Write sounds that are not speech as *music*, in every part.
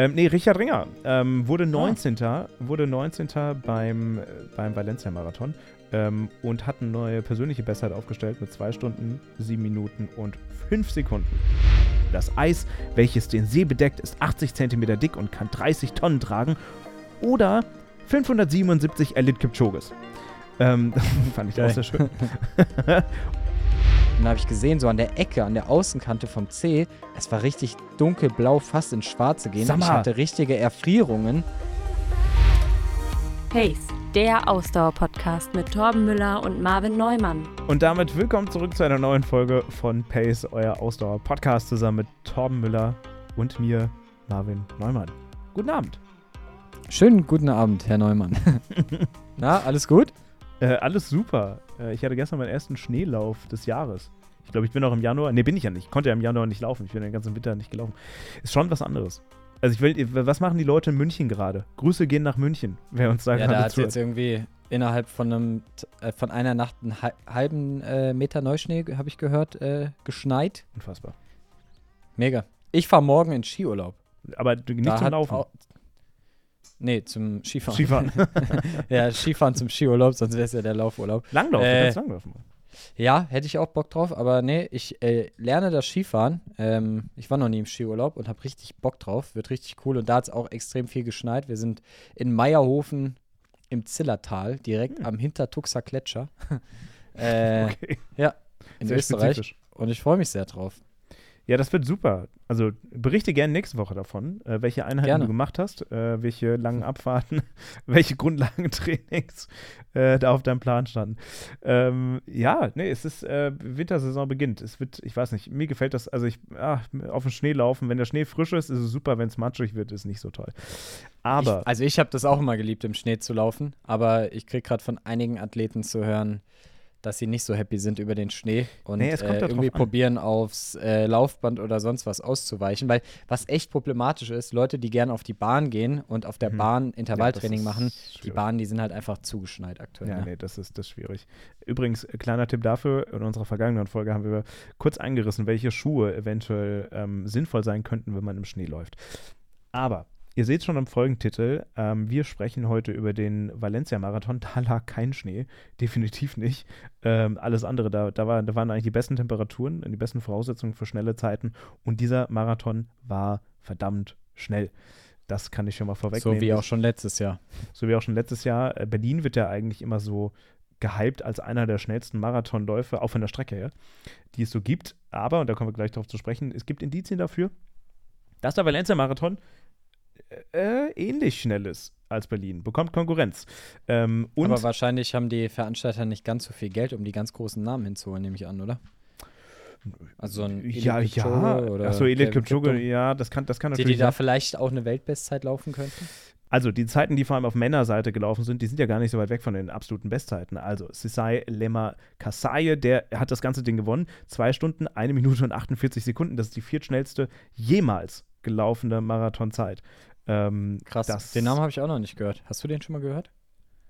Ähm, nee, Richard Ringer ähm, wurde 19. Ah. Wurde 19. beim, beim Valencia-Marathon ähm, und hat eine neue persönliche Bestzeit aufgestellt mit 2 Stunden, 7 Minuten und 5 Sekunden. Das Eis, welches den See bedeckt, ist 80 cm dick und kann 30 Tonnen tragen. Oder 577 Elite Kipchoges. Ähm, *laughs* fand ich auch sehr schön. *laughs* Und da habe ich gesehen, so an der Ecke, an der Außenkante vom C, es war richtig dunkelblau, fast ins Schwarze gehen. Ich hatte richtige Erfrierungen. Pace, der Ausdauer-Podcast mit Torben Müller und Marvin Neumann. Und damit willkommen zurück zu einer neuen Folge von Pace, euer Ausdauer-Podcast, zusammen mit Torben Müller und mir, Marvin Neumann. Guten Abend. Schönen guten Abend, Herr Neumann. *laughs* Na, alles gut? Äh, alles super. Äh, ich hatte gestern meinen ersten Schneelauf des Jahres. Ich glaube, ich bin auch im Januar. Ne, bin ich ja nicht. Ich konnte ja im Januar nicht laufen. Ich bin den ganzen Winter nicht gelaufen. Ist schon was anderes. Also ich will, was machen die Leute in München gerade? Grüße gehen nach München, wer uns sagt. Ja, da hat jetzt irgendwie innerhalb von einem äh, von einer Nacht einen halben äh, Meter Neuschnee, habe ich gehört, äh, geschneit. Unfassbar. Mega. Ich fahre morgen in Skiurlaub. Aber nicht da zum Laufen. Auch, Nee, zum Skifahren. Skifahren. *laughs* ja, Skifahren zum Skiurlaub, sonst wäre es ja der Laufurlaub. Langlauf, äh, du kannst langlaufen. Ja, hätte ich auch Bock drauf, aber nee, ich äh, lerne das Skifahren. Ähm, ich war noch nie im Skiurlaub und habe richtig Bock drauf. Wird richtig cool. Und da hat es auch extrem viel geschneit. Wir sind in Meierhofen im Zillertal, direkt hm. am Hintertuxer Gletscher. *laughs* äh, okay. Ja, in sehr Österreich. Spezifisch. Und ich freue mich sehr drauf. Ja, das wird super. Also berichte gerne nächste Woche davon, äh, welche Einheiten gerne. du gemacht hast, äh, welche langen Abfahrten, *laughs* welche Grundlagentrainings äh, da auf deinem Plan standen. Ähm, ja, nee, es ist äh, Wintersaison beginnt. Es wird, ich weiß nicht, mir gefällt das, also ich, ach, auf dem Schnee laufen, wenn der Schnee frisch ist, ist es super, wenn es matschig wird, ist nicht so toll. Aber. Ich, also ich habe das auch immer geliebt, im Schnee zu laufen, aber ich kriege gerade von einigen Athleten zu hören, dass sie nicht so happy sind über den Schnee und nee, äh, irgendwie probieren aufs äh, Laufband oder sonst was auszuweichen. Weil was echt problematisch ist, Leute, die gerne auf die Bahn gehen und auf der mhm. Bahn Intervalltraining ja, machen, schwierig. die Bahnen, die sind halt einfach zugeschneit aktuell. Ja, ja, nee, das ist, das ist schwierig. Übrigens, äh, kleiner Tipp dafür, in unserer vergangenen Folge haben wir kurz eingerissen, welche Schuhe eventuell ähm, sinnvoll sein könnten, wenn man im Schnee läuft. Aber Ihr seht schon am Folgentitel, ähm, wir sprechen heute über den Valencia-Marathon. Da lag kein Schnee, definitiv nicht. Ähm, alles andere, da, da, war, da waren eigentlich die besten Temperaturen, die besten Voraussetzungen für schnelle Zeiten. Und dieser Marathon war verdammt schnell. Das kann ich schon mal vorwegnehmen. So wie auch schon letztes Jahr. So wie auch schon letztes Jahr. Äh, Berlin wird ja eigentlich immer so gehypt als einer der schnellsten Marathonläufe, auch von der Strecke her, die es so gibt. Aber, und da kommen wir gleich darauf zu sprechen, es gibt Indizien dafür, dass der Valencia-Marathon äh, ähnlich schnell ist als Berlin, bekommt Konkurrenz. Ähm, Aber wahrscheinlich haben die Veranstalter nicht ganz so viel Geld, um die ganz großen Namen hinzuholen, nehme ich an, oder? Also ein Elite ja, ja. Oder Achso, Elite Kipchoge, ja, das kann, das kann natürlich. Die, die da vielleicht auch eine Weltbestzeit laufen könnten? Also die Zeiten, die vor allem auf Männerseite gelaufen sind, die sind ja gar nicht so weit weg von den absoluten Bestzeiten. Also Sisai Lema Kasaye, der hat das ganze Ding gewonnen. Zwei Stunden, eine Minute und 48 Sekunden. Das ist die viertschnellste jemals gelaufene Marathonzeit. Ähm, Krass, das, den Namen habe ich auch noch nicht gehört. Hast du den schon mal gehört?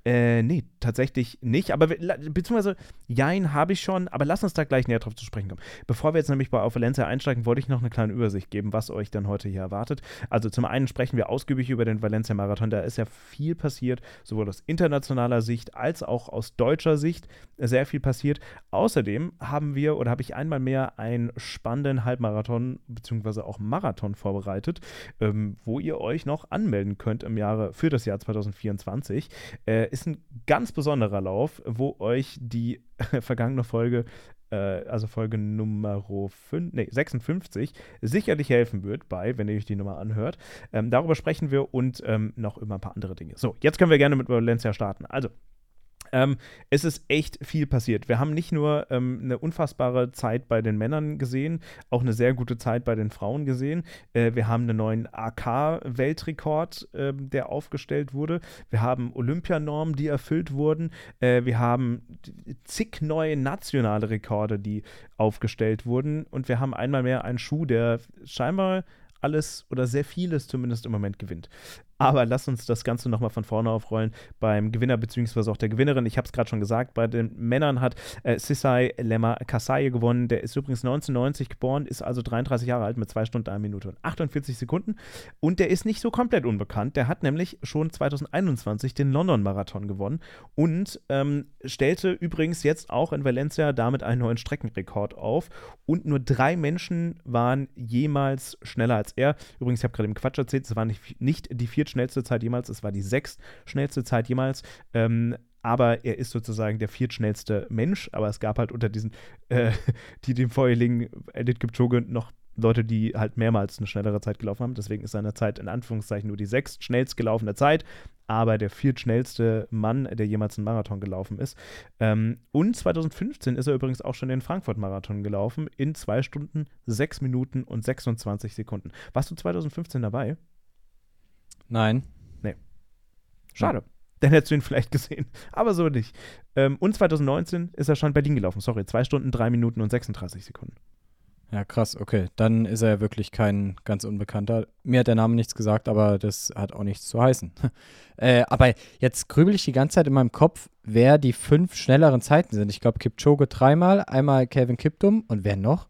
Äh, nee, tatsächlich nicht. Aber beziehungsweise, Jein habe ich schon, aber lass uns da gleich näher drauf zu sprechen kommen. Bevor wir jetzt nämlich bei auf Valencia einsteigen, wollte ich noch eine kleine Übersicht geben, was euch dann heute hier erwartet. Also zum einen sprechen wir ausgiebig über den Valencia-Marathon. Da ist ja viel passiert, sowohl aus internationaler Sicht als auch aus deutscher Sicht sehr viel passiert. Außerdem haben wir oder habe ich einmal mehr einen spannenden Halbmarathon beziehungsweise auch Marathon vorbereitet, ähm, wo ihr euch noch anmelden könnt im Jahre für das Jahr 2024. Äh, ist ein ganz besonderer Lauf, wo euch die *laughs* vergangene Folge, äh, also Folge Nummer 5, nee, 56, sicherlich helfen wird bei, wenn ihr euch die Nummer anhört. Ähm, darüber sprechen wir und ähm, noch über ein paar andere Dinge. So, jetzt können wir gerne mit Valencia starten. Also, ähm, es ist echt viel passiert. Wir haben nicht nur ähm, eine unfassbare Zeit bei den Männern gesehen, auch eine sehr gute Zeit bei den Frauen gesehen. Äh, wir haben einen neuen AK-Weltrekord, äh, der aufgestellt wurde. Wir haben Olympianormen, die erfüllt wurden. Äh, wir haben zig neue nationale Rekorde, die aufgestellt wurden. Und wir haben einmal mehr einen Schuh, der scheinbar alles oder sehr vieles zumindest im Moment gewinnt. Aber lass uns das Ganze nochmal von vorne aufrollen beim Gewinner beziehungsweise auch der Gewinnerin. Ich habe es gerade schon gesagt, bei den Männern hat äh, Sisai Lema Kasaye gewonnen. Der ist übrigens 1990 geboren, ist also 33 Jahre alt mit 2 Stunden, 1 Minute und 48 Sekunden. Und der ist nicht so komplett unbekannt. Der hat nämlich schon 2021 den London-Marathon gewonnen und ähm, stellte übrigens jetzt auch in Valencia damit einen neuen Streckenrekord auf. Und nur drei Menschen waren jemals schneller als er. Übrigens, ich habe gerade im Quatsch erzählt, es war nicht, nicht die viertschnellste Zeit jemals, es war die sechstschnellste Zeit jemals. Ähm, aber er ist sozusagen der viertschnellste Mensch. Aber es gab halt unter diesen, äh, *laughs* die dem vorherigen Edith Kipchoge noch Leute, die halt mehrmals eine schnellere Zeit gelaufen haben. Deswegen ist seine Zeit in Anführungszeichen nur die sechst schnellst gelaufene Zeit, aber der viertschnellste Mann, der jemals einen Marathon gelaufen ist. Ähm, und 2015 ist er übrigens auch schon den Frankfurt-Marathon gelaufen in zwei Stunden, sechs Minuten und 26 Sekunden. Warst du 2015 dabei? Nein. Nee. Schade. Ja. Dann hättest du ihn vielleicht gesehen. *laughs* Aber so nicht. Ähm, und 2019 ist er schon in Berlin gelaufen. Sorry, zwei Stunden, drei Minuten und 36 Sekunden. Ja, krass, okay. Dann ist er ja wirklich kein ganz Unbekannter. Mir hat der Name nichts gesagt, aber das hat auch nichts zu heißen. *laughs* äh, aber jetzt grübel ich die ganze Zeit in meinem Kopf, wer die fünf schnelleren Zeiten sind. Ich glaube, Kipchoge dreimal, einmal Kevin Kiptum und wer noch?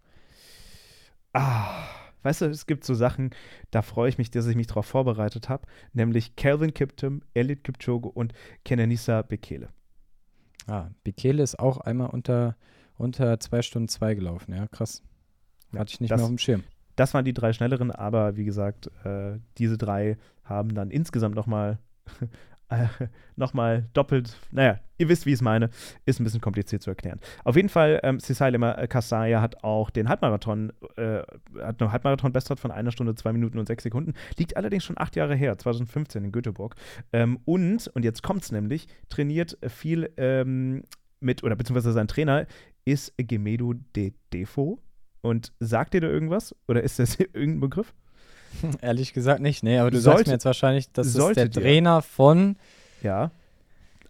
Ah, weißt du, es gibt so Sachen, da freue ich mich, dass ich mich darauf vorbereitet habe, nämlich Calvin Kiptum, Elliot Kipchoge und Kenenisa Bekele. Ah, Bekele ist auch einmal unter, unter zwei Stunden zwei gelaufen, ja, krass. Hatte ich nicht das, mehr auf dem Schirm. Das waren die drei schnelleren, aber wie gesagt, äh, diese drei haben dann insgesamt nochmal *laughs* nochmal doppelt, naja, ihr wisst, wie ich es meine, ist ein bisschen kompliziert zu erklären. Auf jeden Fall, ähm, Cisailema äh, Kassaya hat auch den Halbmarathon, äh, hat eine Halbmarathon-Bestzeit von einer Stunde, zwei Minuten und sechs Sekunden, liegt allerdings schon acht Jahre her, 2015 in Göteborg. Ähm, und, und jetzt kommt es nämlich, trainiert viel ähm, mit, oder beziehungsweise sein Trainer ist Gemedo de Defo und sagt dir da irgendwas? Oder ist das *laughs* irgendein Begriff? *laughs* Ehrlich gesagt nicht, nee, aber du sollte, sagst mir jetzt wahrscheinlich, dass es der Trainer von ja.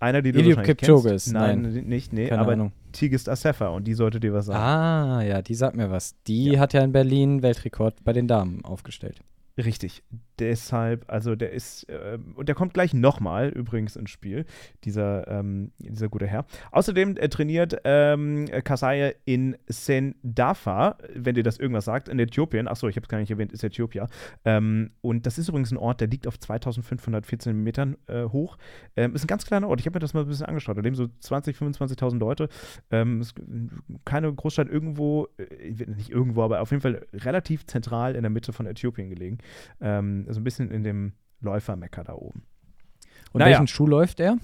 Einer, die du Eliud Kipchoge ist. Nein, Nein, nicht, nee, Keine aber Ahnung. Tigist Assefa und die sollte dir was sagen. Ah, ja, die sagt mir was. Die ja. hat ja in Berlin Weltrekord bei den Damen aufgestellt. Richtig. Deshalb, also der ist, äh, und der kommt gleich nochmal übrigens ins Spiel, dieser, ähm, dieser gute Herr. Außerdem äh, trainiert ähm, Kasaya in Sendafa, wenn dir das irgendwas sagt, in Äthiopien. Achso, ich habe es gar nicht erwähnt, ist Äthiopia. Ähm, und das ist übrigens ein Ort, der liegt auf 2514 Metern äh, hoch. Ähm, ist ein ganz kleiner Ort. Ich habe mir das mal ein bisschen angeschaut. Da leben so 20.000, 25.000 Leute. Ähm, ist keine Großstadt irgendwo, äh, nicht irgendwo, aber auf jeden Fall relativ zentral in der Mitte von Äthiopien gelegen. Ähm, so ein bisschen in dem Läufermecker da oben. Und naja. welchen Schuh läuft er?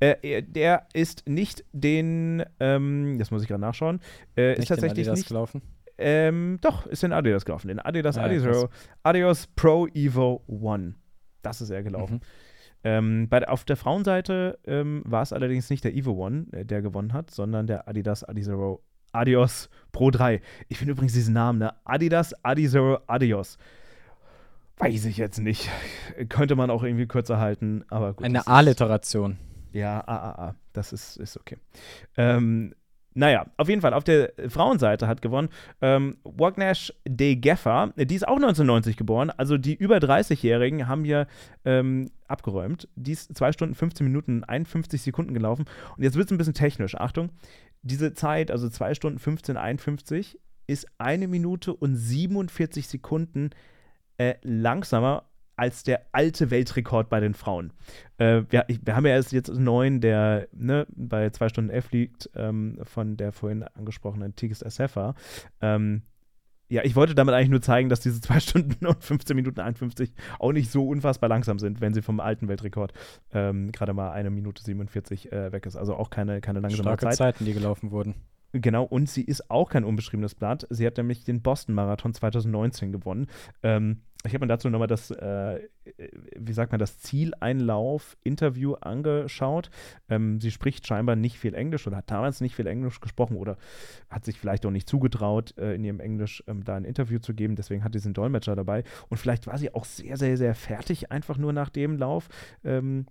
Äh, der ist nicht den, ähm, das muss ich gerade nachschauen, äh, ist tatsächlich den Adidas nicht gelaufen. Ähm, doch, ist in Adidas gelaufen. Den Adidas ah, Adidas, Adios Pro Evo One. Das ist er gelaufen. Mhm. Ähm, bei, auf der Frauenseite ähm, war es allerdings nicht der Evo One, äh, der gewonnen hat, sondern der Adidas Adizero Adios Pro 3. Ich finde übrigens diesen Namen, ne? Adidas Adizero Adios. Weiß ich jetzt nicht. Könnte man auch irgendwie kürzer halten, aber gut. Eine A-Literation. Ja, A, A, A. Das ist, ist okay. Ähm, naja, auf jeden Fall, auf der Frauenseite hat gewonnen ähm, Wagnash de Geffer. Die ist auch 1990 geboren. Also die über 30-Jährigen haben hier ähm, abgeräumt. Die ist 2 Stunden 15 Minuten 51 Sekunden gelaufen. Und jetzt wird es ein bisschen technisch. Achtung, diese Zeit, also 2 Stunden 15, 51, ist eine Minute und 47 Sekunden äh, langsamer als der alte Weltrekord bei den Frauen. Äh, wir, ich, wir, haben ja erst jetzt neun, der ne, bei 2 Stunden F liegt, ähm, von der vorhin angesprochenen Tigis Assefa. Ähm, ja, ich wollte damit eigentlich nur zeigen, dass diese 2 *laughs* Stunden und 15 Minuten 51 auch nicht so unfassbar langsam sind, wenn sie vom alten Weltrekord ähm, gerade mal eine Minute 47 äh, weg ist. Also auch keine, keine langsame Starke Zeit. Zeiten, die gelaufen wurden. Genau, und sie ist auch kein unbeschriebenes Blatt. Sie hat nämlich den Boston-Marathon 2019 gewonnen. Ähm, ich habe mir dazu nochmal das, äh, wie sagt man, das Zieleinlauf-Interview angeschaut. Ähm, sie spricht scheinbar nicht viel Englisch oder hat damals nicht viel Englisch gesprochen oder hat sich vielleicht auch nicht zugetraut, äh, in ihrem Englisch ähm, da ein Interview zu geben. Deswegen hat sie einen Dolmetscher dabei. Und vielleicht war sie auch sehr, sehr, sehr fertig, einfach nur nach dem Lauf. Ähm,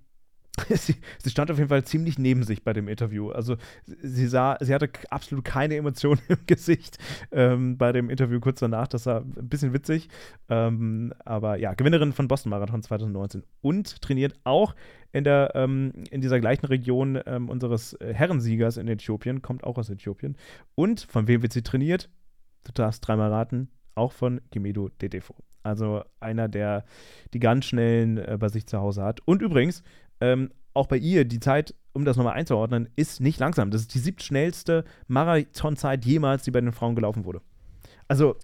*laughs* sie, sie, stand auf jeden Fall ziemlich neben sich bei dem Interview. Also sie sah, sie hatte absolut keine Emotionen *laughs* im Gesicht ähm, bei dem Interview kurz danach. Das war ein bisschen witzig. Ähm, aber ja, Gewinnerin von Boston Marathon 2019 und trainiert auch in, der, ähm, in dieser gleichen Region ähm, unseres äh, Herrensiegers in Äthiopien, kommt auch aus Äthiopien. Und von wem wird sie trainiert? Du darfst dreimal raten, auch von Gemedo Dedefo. Also einer, der die ganz schnellen äh, bei sich zu Hause hat. Und übrigens, ähm, auch bei ihr, die Zeit, um das nochmal einzuordnen, ist nicht langsam. Das ist die siebtschnellste Marathonzeit jemals, die bei den Frauen gelaufen wurde. Also,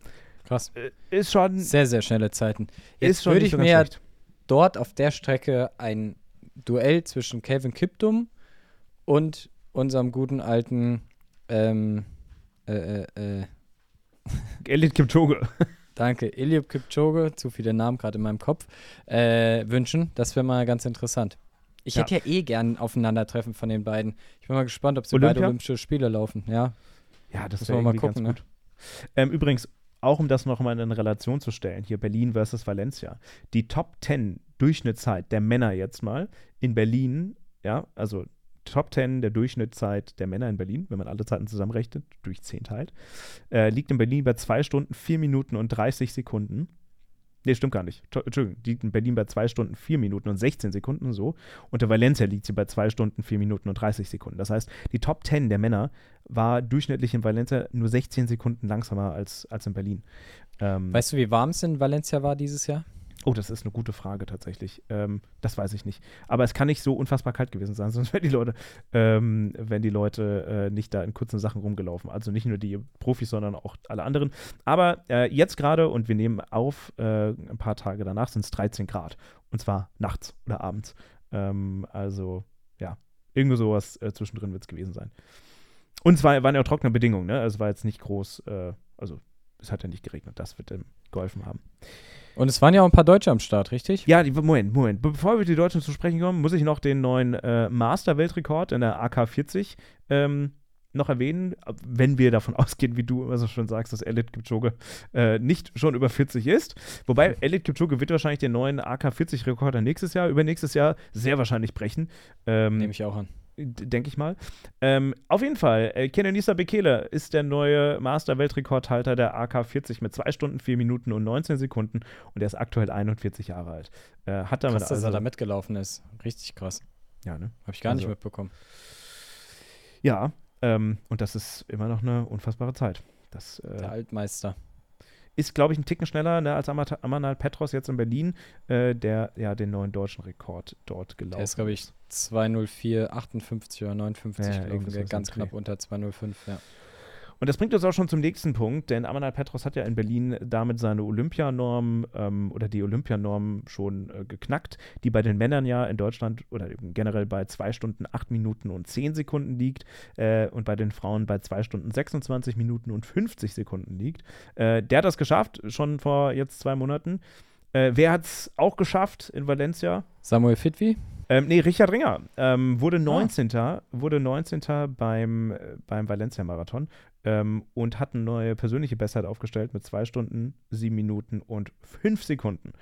krass. Äh, ist schon. Sehr, sehr schnelle Zeiten. Jetzt würde ich so mir dort auf der Strecke ein Duell zwischen Kevin Kiptum und unserem guten alten ähm, äh, äh, äh *laughs* Elliot Kipchoge. Danke, Eliab Kipchoge, zu viele Namen gerade in meinem Kopf, äh, wünschen. Das wäre mal ganz interessant. Ich ja. hätte ja eh gern Aufeinandertreffen von den beiden. Ich bin mal gespannt, ob sie Olympia? beide Olympische Spiele laufen. Ja, ja das wäre mal gucken. Ne? Ähm, übrigens, auch um das nochmal in Relation zu stellen, hier Berlin versus Valencia. Die Top 10 Durchschnittszeit der Männer jetzt mal in Berlin, ja, also Top 10 der Durchschnittszeit der Männer in Berlin, wenn man alle Zeiten zusammenrechnet, durch 10 teilt, äh, liegt in Berlin bei 2 Stunden, 4 Minuten und 30 Sekunden. Nee, stimmt gar nicht. Entschuldigung, die liegt in Berlin bei 2 Stunden, 4 Minuten und 16 Sekunden so. Unter Valencia liegt sie bei 2 Stunden, 4 Minuten und 30 Sekunden. Das heißt, die Top 10 der Männer war durchschnittlich in Valencia nur 16 Sekunden langsamer als, als in Berlin. Ähm, weißt du, wie warm es in Valencia war dieses Jahr? Oh, das ist eine gute Frage tatsächlich. Ähm, das weiß ich nicht. Aber es kann nicht so unfassbar kalt gewesen sein, *laughs* sonst wären die Leute, ähm, wenn die Leute äh, nicht da in kurzen Sachen rumgelaufen. Also nicht nur die Profis, sondern auch alle anderen. Aber äh, jetzt gerade, und wir nehmen auf, äh, ein paar Tage danach sind es 13 Grad. Und zwar nachts oder abends. Ähm, also, ja, irgendwo sowas äh, zwischendrin wird es gewesen sein. Und es war, waren ja auch trockene Bedingungen, ne? Also es war jetzt nicht groß, äh, also es hat ja nicht geregnet. Das wird dem geholfen haben. Und es waren ja auch ein paar Deutsche am Start, richtig? Ja, die, Moment, Moment. Bevor wir die Deutschen zu sprechen kommen, muss ich noch den neuen äh, Master-Weltrekord in der AK-40 ähm, noch erwähnen, wenn wir davon *laughs* ausgehen, wie du immer so schon sagst, dass Elliot Kipchoge äh, nicht schon über 40 ist. Wobei *laughs* Elliot Kipchoge wird wahrscheinlich den neuen AK-40-Rekord nächstes Jahr, übernächstes Jahr sehr wahrscheinlich brechen. Ähm, Nehme ich auch an denke ich mal. Ähm, auf jeden Fall, äh, Kenenisa Bekele ist der neue Master-Weltrekordhalter der AK40 mit 2 Stunden, 4 Minuten und 19 Sekunden und er ist aktuell 41 Jahre alt. Äh, hat damit krass, also, dass er da mitgelaufen ist. Richtig krass. Ja, ne? Habe ich gar also, nicht mitbekommen. Ja, ähm, und das ist immer noch eine unfassbare Zeit. Das, äh, der Altmeister ist, glaube ich, ein Ticken schneller ne, als Amanal Petros jetzt in Berlin, äh, der ja den neuen deutschen Rekord dort gelaufen ist. Der ist, glaube ich, 204, 58 oder 59 ja, gelaufen, ganz knapp unter 205, ja. Und das bringt uns auch schon zum nächsten Punkt, denn Amanal Petros hat ja in Berlin damit seine Olympianorm ähm, oder die Olympianorm schon äh, geknackt, die bei den Männern ja in Deutschland oder generell bei 2 Stunden 8 Minuten und 10 Sekunden liegt äh, und bei den Frauen bei 2 Stunden 26 Minuten und 50 Sekunden liegt. Äh, der hat das geschafft, schon vor jetzt zwei Monaten. Äh, wer hat es auch geschafft in Valencia? Samuel Fitwi? Ähm, nee, Richard Ringer ähm, wurde 19. Ah. Wurde 19. beim, äh, beim Valencia-Marathon ähm, und hat eine neue persönliche Bestzeit aufgestellt mit 2 Stunden, 7 Minuten und 5 Sekunden.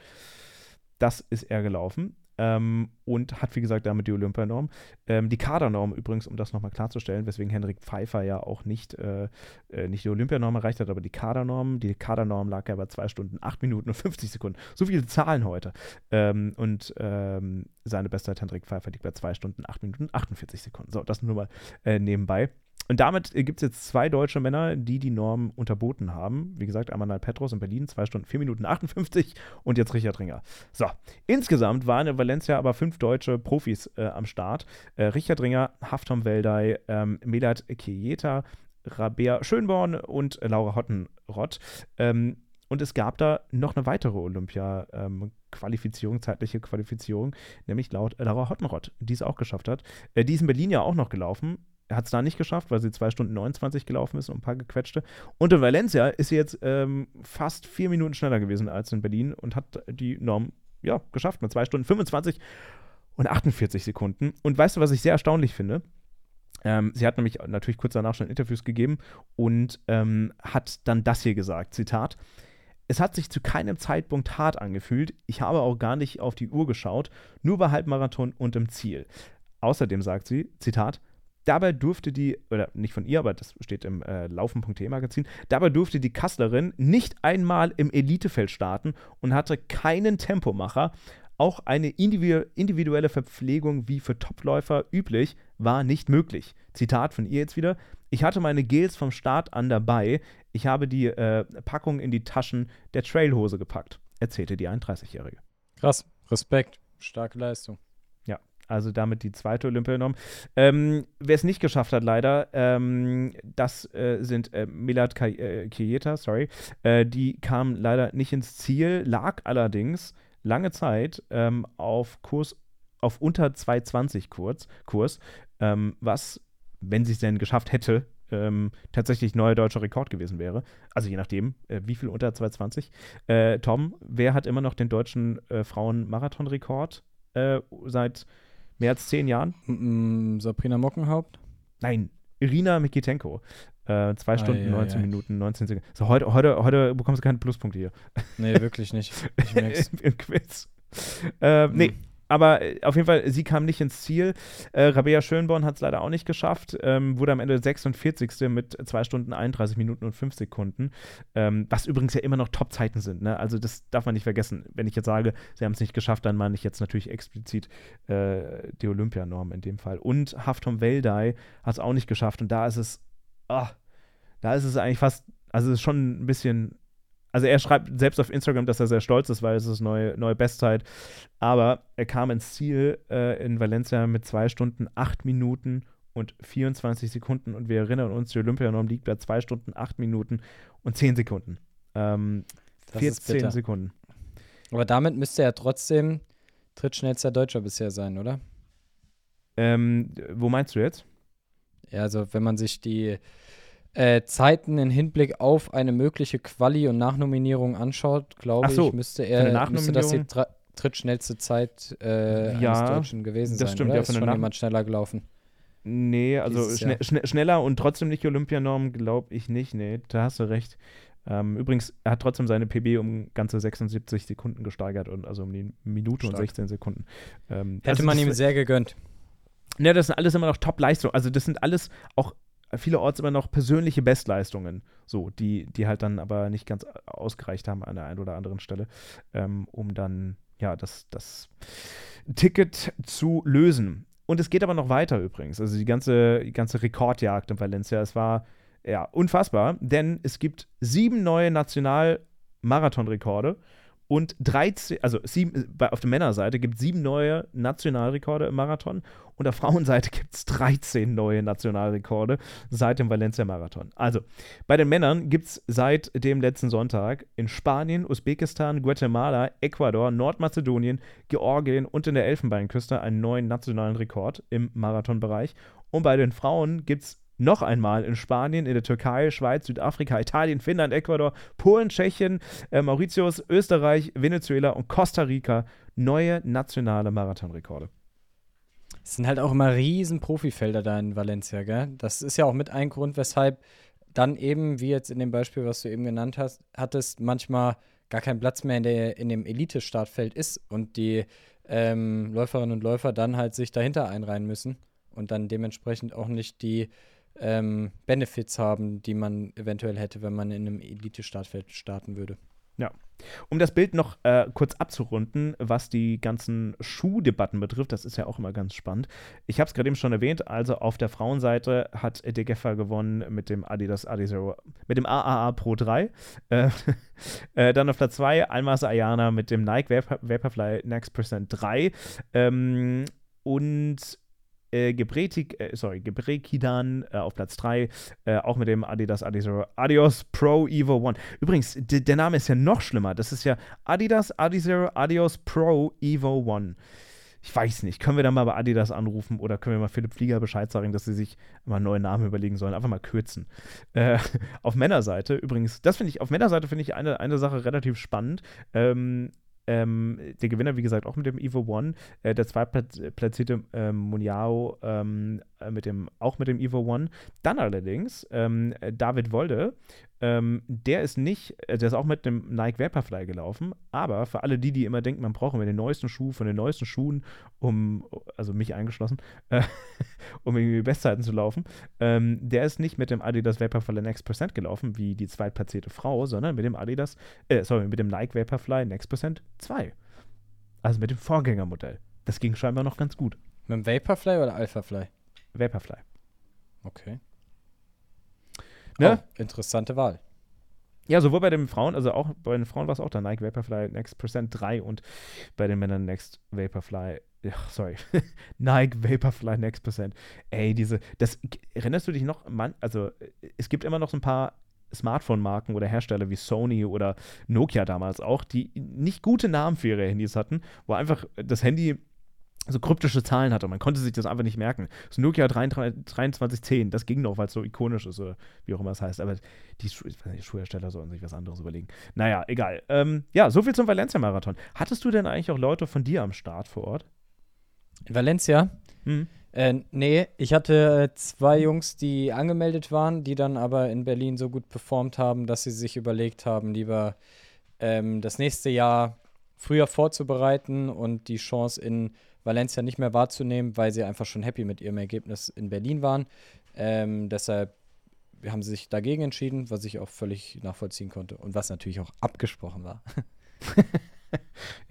Das ist er gelaufen ähm, und hat, wie gesagt, damit die Olympianorm. Ähm, die Kadernorm übrigens, um das nochmal klarzustellen, weswegen Henrik Pfeiffer ja auch nicht, äh, äh, nicht die Olympianorm erreicht hat, aber die Kadernorm. Die Kadernorm lag ja bei 2 Stunden, 8 Minuten und 50 Sekunden. So viele Zahlen heute. Ähm, und ähm, seine Bestzeit Henrik Pfeiffer liegt bei 2 Stunden, 8 Minuten und 48 Sekunden. So, das nur mal äh, nebenbei. Und damit gibt es jetzt zwei deutsche Männer, die die Norm unterboten haben. Wie gesagt, einmal Petros in Berlin, 2 Stunden, 4 Minuten 58 und jetzt Richard Ringer. So, insgesamt waren in Valencia aber fünf deutsche Profis äh, am Start. Äh, Richard Ringer, Haftom Weldei, ähm, Melat Kieta, Rabea Schönborn und Laura Hottenrott. Ähm, und es gab da noch eine weitere Olympia-Qualifizierung, ähm, zeitliche Qualifizierung, nämlich laut Laura Hottenrott, die es auch geschafft hat. Äh, die ist in Berlin ja auch noch gelaufen, hat es da nicht geschafft, weil sie 2 Stunden 29 gelaufen ist und ein paar gequetschte. Und in Valencia ist sie jetzt ähm, fast vier Minuten schneller gewesen als in Berlin und hat die Norm ja, geschafft mit 2 Stunden 25 und 48 Sekunden. Und weißt du, was ich sehr erstaunlich finde? Ähm, sie hat nämlich natürlich kurz danach schon Interviews gegeben und ähm, hat dann das hier gesagt: Zitat. Es hat sich zu keinem Zeitpunkt hart angefühlt. Ich habe auch gar nicht auf die Uhr geschaut, nur bei Halbmarathon und im Ziel. Außerdem sagt sie, Zitat, Dabei durfte die, oder nicht von ihr, aber das steht im äh, Laufen.de-Magazin, dabei durfte die Kasslerin nicht einmal im Elitefeld starten und hatte keinen Tempomacher. Auch eine individuelle Verpflegung wie für Topläufer üblich war nicht möglich. Zitat von ihr jetzt wieder. Ich hatte meine Gels vom Start an dabei. Ich habe die äh, Packung in die Taschen der Trailhose gepackt, erzählte die 31-Jährige. Krass, Respekt, starke Leistung. Also damit die zweite Olympianorm. Ähm, Wer es nicht geschafft hat, leider, ähm, das äh, sind äh, Milad Kieta, äh, sorry. Äh, die kam leider nicht ins Ziel, lag allerdings lange Zeit ähm, auf Kurs, auf unter 2,20 Kurs, Kurs ähm, was, wenn sie es denn geschafft hätte, ähm, tatsächlich neuer deutscher Rekord gewesen wäre. Also je nachdem, äh, wie viel unter 2,20. Äh, Tom, wer hat immer noch den deutschen äh, Frauen-Marathon-Rekord äh, seit mehr als zehn Jahren? Mm, Sabrina Mockenhaupt? Nein, Irina Mikitenko. Äh, zwei Stunden, ah, ja, 19 ja. Minuten, 19 Sekunden. So, heute, heute, heute bekommst du keine Pluspunkte hier. Nee, wirklich nicht. Ich merk's. *laughs* Im Quiz. Äh, nee, hm aber äh, auf jeden Fall, sie kam nicht ins Ziel. Äh, Rabea Schönborn hat es leider auch nicht geschafft, ähm, wurde am Ende 46. mit 2 Stunden 31 Minuten und 5 Sekunden, ähm, was übrigens ja immer noch Top-Zeiten sind. Ne? Also das darf man nicht vergessen. Wenn ich jetzt sage, sie haben es nicht geschafft, dann meine ich jetzt natürlich explizit äh, die Olympianorm in dem Fall. Und Haftom Weldai hat es auch nicht geschafft und da ist es, oh, da ist es eigentlich fast, also es ist schon ein bisschen also er schreibt selbst auf Instagram, dass er sehr stolz ist, weil es ist neue, neue Bestzeit. Aber er kam ins Ziel äh, in Valencia mit zwei Stunden, acht Minuten und 24 Sekunden. Und wir erinnern uns, die Olympianorm liegt bei zwei Stunden, acht Minuten und zehn Sekunden. Ähm, 14 Sekunden. Aber damit müsste er trotzdem drittschnellster Deutscher bisher sein, oder? Ähm, wo meinst du jetzt? Ja, also wenn man sich die äh, Zeiten im Hinblick auf eine mögliche Quali- und Nachnominierung anschaut, glaube so, ich, müsste er müsste das die drittschnellste Zeit äh, ja, eines Deutschen gewesen das sein. Stimmt, oder? ja, ist schon jemand schneller gelaufen. Nee, also schne schne schneller und trotzdem nicht Olympianorm, glaube ich nicht. Nee, da hast du recht. Ähm, übrigens, er hat trotzdem seine PB um ganze 76 Sekunden gesteigert und also um die Minute Stark. und 16 Sekunden. Ähm, Hätte also man ihm sehr gegönnt. Ne, das sind alles immer noch Top-Leistungen. Also das sind alles auch vielerorts immer noch persönliche Bestleistungen, so, die, die halt dann aber nicht ganz ausgereicht haben an der einen oder anderen Stelle, ähm, um dann, ja, das, das Ticket zu lösen. Und es geht aber noch weiter übrigens. Also die ganze, die ganze Rekordjagd in Valencia, es war ja unfassbar, denn es gibt sieben neue Nationalmarathonrekorde und 13, also sieben, auf der Männerseite gibt es sieben neue Nationalrekorde im Marathon und auf der Frauenseite gibt es 13 neue Nationalrekorde seit dem Valencia-Marathon. Also, bei den Männern gibt es seit dem letzten Sonntag in Spanien, Usbekistan, Guatemala, Ecuador, Nordmazedonien, Georgien und in der Elfenbeinküste einen neuen nationalen Rekord im Marathonbereich. Und bei den Frauen gibt es noch einmal in Spanien, in der Türkei, Schweiz, Südafrika, Italien, Finnland, Ecuador, Polen, Tschechien, äh, Mauritius, Österreich, Venezuela und Costa Rica neue nationale Marathonrekorde. Es sind halt auch immer riesen Profifelder da in Valencia, gell? Das ist ja auch mit ein Grund, weshalb dann eben, wie jetzt in dem Beispiel, was du eben genannt hast, hattest, manchmal gar kein Platz mehr in, der, in dem Elite-Startfeld ist und die ähm, Läuferinnen und Läufer dann halt sich dahinter einreihen müssen und dann dementsprechend auch nicht die ähm, Benefits haben, die man eventuell hätte, wenn man in einem Elite-Startfeld starten würde. Ja. Um das Bild noch äh, kurz abzurunden, was die ganzen Schuhdebatten betrifft, das ist ja auch immer ganz spannend. Ich habe es gerade eben schon erwähnt, also auf der Frauenseite hat De Geffer gewonnen mit dem Adidas Adizero, mit dem AAA Pro 3. Äh, *laughs* äh, dann auf der 2 Almas Ayana mit dem Nike Vapor, Vaporfly Next Percent 3. Ähm, und äh, Gebretik, äh, sorry, Gebrekidan äh, auf Platz 3, äh, auch mit dem Adidas Adizero Adios Pro Evo One. Übrigens, der Name ist ja noch schlimmer. Das ist ja Adidas Adizero Adios Pro Evo One. Ich weiß nicht, können wir da mal bei Adidas anrufen oder können wir mal Philipp Flieger Bescheid sagen, dass sie sich mal einen neuen Namen überlegen sollen? Einfach mal kürzen. Äh, *laughs* auf Männerseite, übrigens, das finde ich, auf Männerseite finde ich eine, eine Sache relativ spannend. Ähm, ähm, der Gewinner, wie gesagt, auch mit dem Evo One. Äh, der zweitplatzierte ähm, Muniao ähm, äh, mit dem, auch mit dem Evo One. Dann allerdings ähm, David Wolde Ähm, der ist nicht, äh, der ist auch mit dem Nike Vaporfly gelaufen, aber für alle die, die immer denken, man braucht immer den neuesten Schuh von den neuesten Schuhen, um, also mich eingeschlossen, äh, *laughs* um irgendwie Bestzeiten zu laufen, ähm, der ist nicht mit dem Adidas Vaporfly Next Percent gelaufen, wie die zweitplatzierte Frau, sondern mit dem Adidas, äh, sorry, mit dem Nike Vaporfly Next Percent 2. Also mit dem Vorgängermodell. Das ging scheinbar noch ganz gut. Mit dem Vaporfly oder Alphafly? Vaporfly. Okay. Ne? Oh, interessante Wahl. Ja, sowohl bei den Frauen, also auch bei den Frauen war es auch der Nike Vaporfly Next Percent 3 und bei den Männern Next Vaporfly, ja, sorry, *laughs* Nike Vaporfly Next Percent. Ey, diese, das, erinnerst du dich noch, man, also es gibt immer noch so ein paar Smartphone-Marken oder Hersteller wie Sony oder Nokia damals auch, die nicht gute Namen für ihre Handys hatten, wo einfach das Handy so kryptische Zahlen hatte. Man konnte sich das einfach nicht merken. Das Nokia 2310, das ging noch, weil es so ikonisch ist oder wie auch immer es heißt. Aber die, Schu die Schuhhersteller sollen sich was anderes überlegen. Naja, egal. Ähm, ja, soviel zum Valencia-Marathon. Hattest du denn eigentlich auch Leute von dir am Start vor Ort? In Valencia? Hm. Äh, nee, ich hatte äh, zwei Jungs, die angemeldet waren, die dann aber in Berlin so gut performt haben, dass sie sich überlegt haben, lieber ähm, das nächste Jahr früher vorzubereiten und die Chance in Valencia nicht mehr wahrzunehmen, weil sie einfach schon happy mit ihrem Ergebnis in Berlin waren. Ähm, deshalb haben sie sich dagegen entschieden, was ich auch völlig nachvollziehen konnte und was natürlich auch abgesprochen war. *laughs*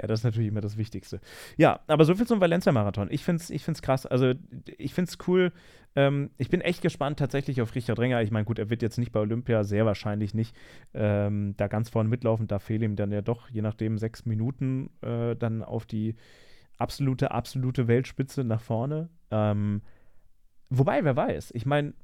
ja, das ist natürlich immer das Wichtigste. Ja, aber so viel zum Valencia-Marathon. Ich finde es ich find's krass. Also, ich finde es cool. Ähm, ich bin echt gespannt tatsächlich auf Richard Renger. Ich meine, gut, er wird jetzt nicht bei Olympia, sehr wahrscheinlich nicht, ähm, da ganz vorne mitlaufen. Da fehlen ihm dann ja doch, je nachdem, sechs Minuten äh, dann auf die absolute, absolute Weltspitze nach vorne. Ähm, wobei, wer weiß. Ich meine,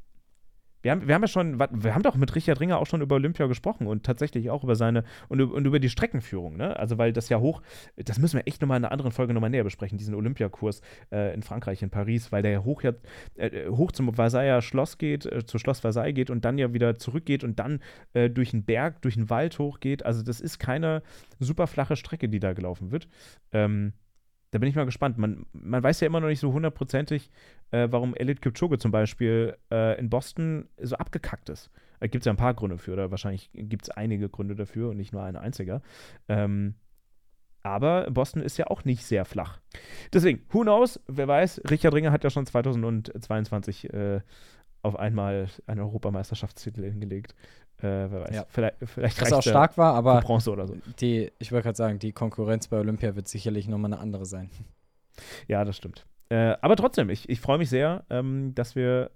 wir haben, wir haben ja schon, wir haben doch mit Richard Ringer auch schon über Olympia gesprochen und tatsächlich auch über seine und, und über die Streckenführung, ne? Also, weil das ja hoch, das müssen wir echt nochmal in einer anderen Folge nochmal näher besprechen, diesen Olympiakurs äh, in Frankreich, in Paris, weil der ja hoch, ja, äh, hoch zum Versailler Schloss geht, äh, zu Schloss Versailles geht und dann ja wieder zurückgeht und dann äh, durch einen Berg, durch einen Wald hochgeht. Also, das ist keine super flache Strecke, die da gelaufen wird. Ähm, da bin ich mal gespannt. Man, man weiß ja immer noch nicht so hundertprozentig, äh, warum Elliot Kipchoge zum Beispiel äh, in Boston so abgekackt ist. Da gibt es ja ein paar Gründe für, oder wahrscheinlich gibt es einige Gründe dafür und nicht nur ein einziger. Ähm, aber Boston ist ja auch nicht sehr flach. Deswegen, who knows? Wer weiß, Richard Ringer hat ja schon 2022 äh, auf einmal einen Europameisterschaftstitel hingelegt. Äh, wer weiß. Ja. Vielleicht, vielleicht Was auch stark war, aber Bronze oder so. Die, ich wollte gerade sagen, die Konkurrenz bei Olympia wird sicherlich nochmal eine andere sein. Ja, das stimmt. Äh, aber trotzdem, ich, ich freue mich sehr, ähm, dass wir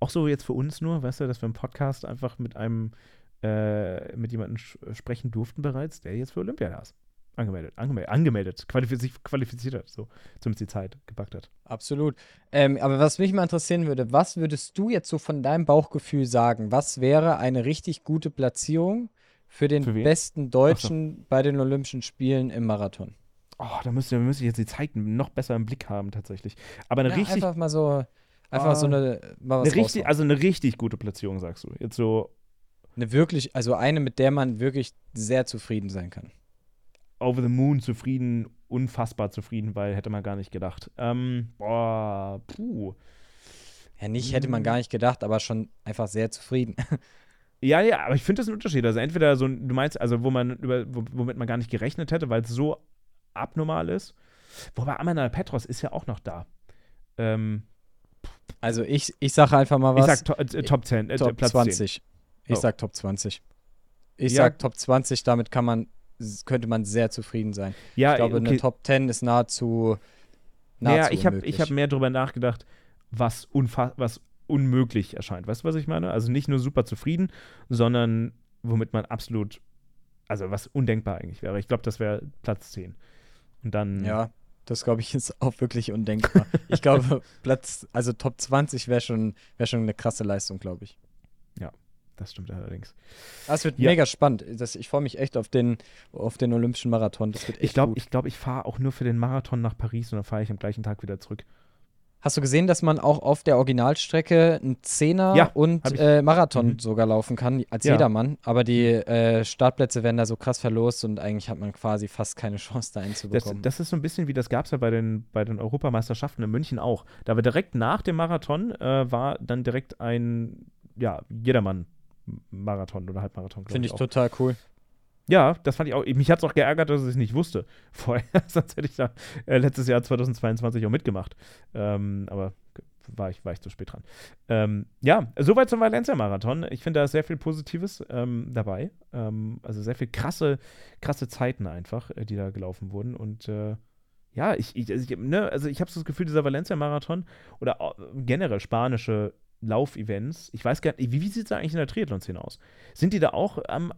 auch so jetzt für uns nur, weißt du, dass wir im Podcast einfach mit einem, äh, mit jemandem sprechen durften bereits, der jetzt für Olympia da ist angemeldet, angemeldet, angemeldet qualifiziert, qualifiziert hat, so zumindest die Zeit gepackt hat. Absolut. Ähm, aber was mich mal interessieren würde, was würdest du jetzt so von deinem Bauchgefühl sagen? Was wäre eine richtig gute Platzierung für den für besten Deutschen so. bei den Olympischen Spielen im Marathon? Oh, da müsste, müsste ich jetzt die Zeiten noch besser im Blick haben, tatsächlich. Aber eine ja, richtig. Einfach mal so. Einfach uh, so eine. Mal was eine richtig, also eine richtig gute Platzierung, sagst du. Jetzt so. Eine wirklich, also eine, mit der man wirklich sehr zufrieden sein kann over the moon zufrieden, unfassbar zufrieden, weil hätte man gar nicht gedacht. Ähm, boah, puh. Ja, nicht hätte man gar nicht gedacht, aber schon einfach sehr zufrieden. *laughs* Ja, ja, aber ich finde das ein Unterschied. Also entweder so, du meinst, also wo man über, womit man gar nicht gerechnet hätte, weil es so abnormal ist. Wobei Amanda Petros ist ja auch noch da. Ähm, also ich, ich sage einfach mal was. Ich sag to äh, Top 10, äh, Top Platz 20. 10. Ich oh. sag Top 20. Ich ja. sag Top 20, damit kann man könnte man sehr zufrieden sein. Ja, ich glaube, okay. eine Top 10 ist nahezu. nahezu naja, ich habe hab mehr darüber nachgedacht, was, was unmöglich erscheint. Weißt du, was ich meine? Also nicht nur super zufrieden, sondern womit man absolut, also was undenkbar eigentlich wäre. Ich glaube, das wäre Platz 10. Und dann. Ja, das glaube ich ist auch wirklich undenkbar. ich glaube, *laughs* Platz, also Top 20 wäre schon, wär schon eine krasse Leistung, glaube ich. Das stimmt allerdings. Das wird ja. mega spannend. Das, ich freue mich echt auf den, auf den Olympischen Marathon. Das wird echt ich glaube, ich, glaub, ich fahre auch nur für den Marathon nach Paris und dann fahre ich am gleichen Tag wieder zurück. Hast du gesehen, dass man auch auf der Originalstrecke einen Zehner ja, und äh, Marathon mhm. sogar laufen kann, als ja. jedermann? Aber die äh, Startplätze werden da so krass verlost und eigentlich hat man quasi fast keine Chance, da einzubekommen. Das, das ist so ein bisschen wie das gab es ja bei den, bei den Europameisterschaften in München auch. Da war direkt nach dem Marathon äh, war dann direkt ein ja, Jedermann Marathon oder Halbmarathon. Finde ich, ich total cool. Ja, das fand ich auch. Mich hat es auch geärgert, dass ich es nicht wusste *laughs* vorher. Sonst hätte ich da äh, letztes Jahr 2022 auch mitgemacht. Ähm, aber war ich, war ich zu spät dran. Ähm, ja, soweit zum Valencia-Marathon. Ich finde da ist sehr viel Positives ähm, dabei. Ähm, also sehr viel krasse, krasse Zeiten einfach, äh, die da gelaufen wurden. Und äh, ja, ich, ich, also ich, ne, also ich habe so das Gefühl, dieser Valencia-Marathon oder generell spanische Laufevents. Ich weiß gar nicht, wie, wie sieht es eigentlich in der Triathlon-Szene aus? Sind die da auch ähm,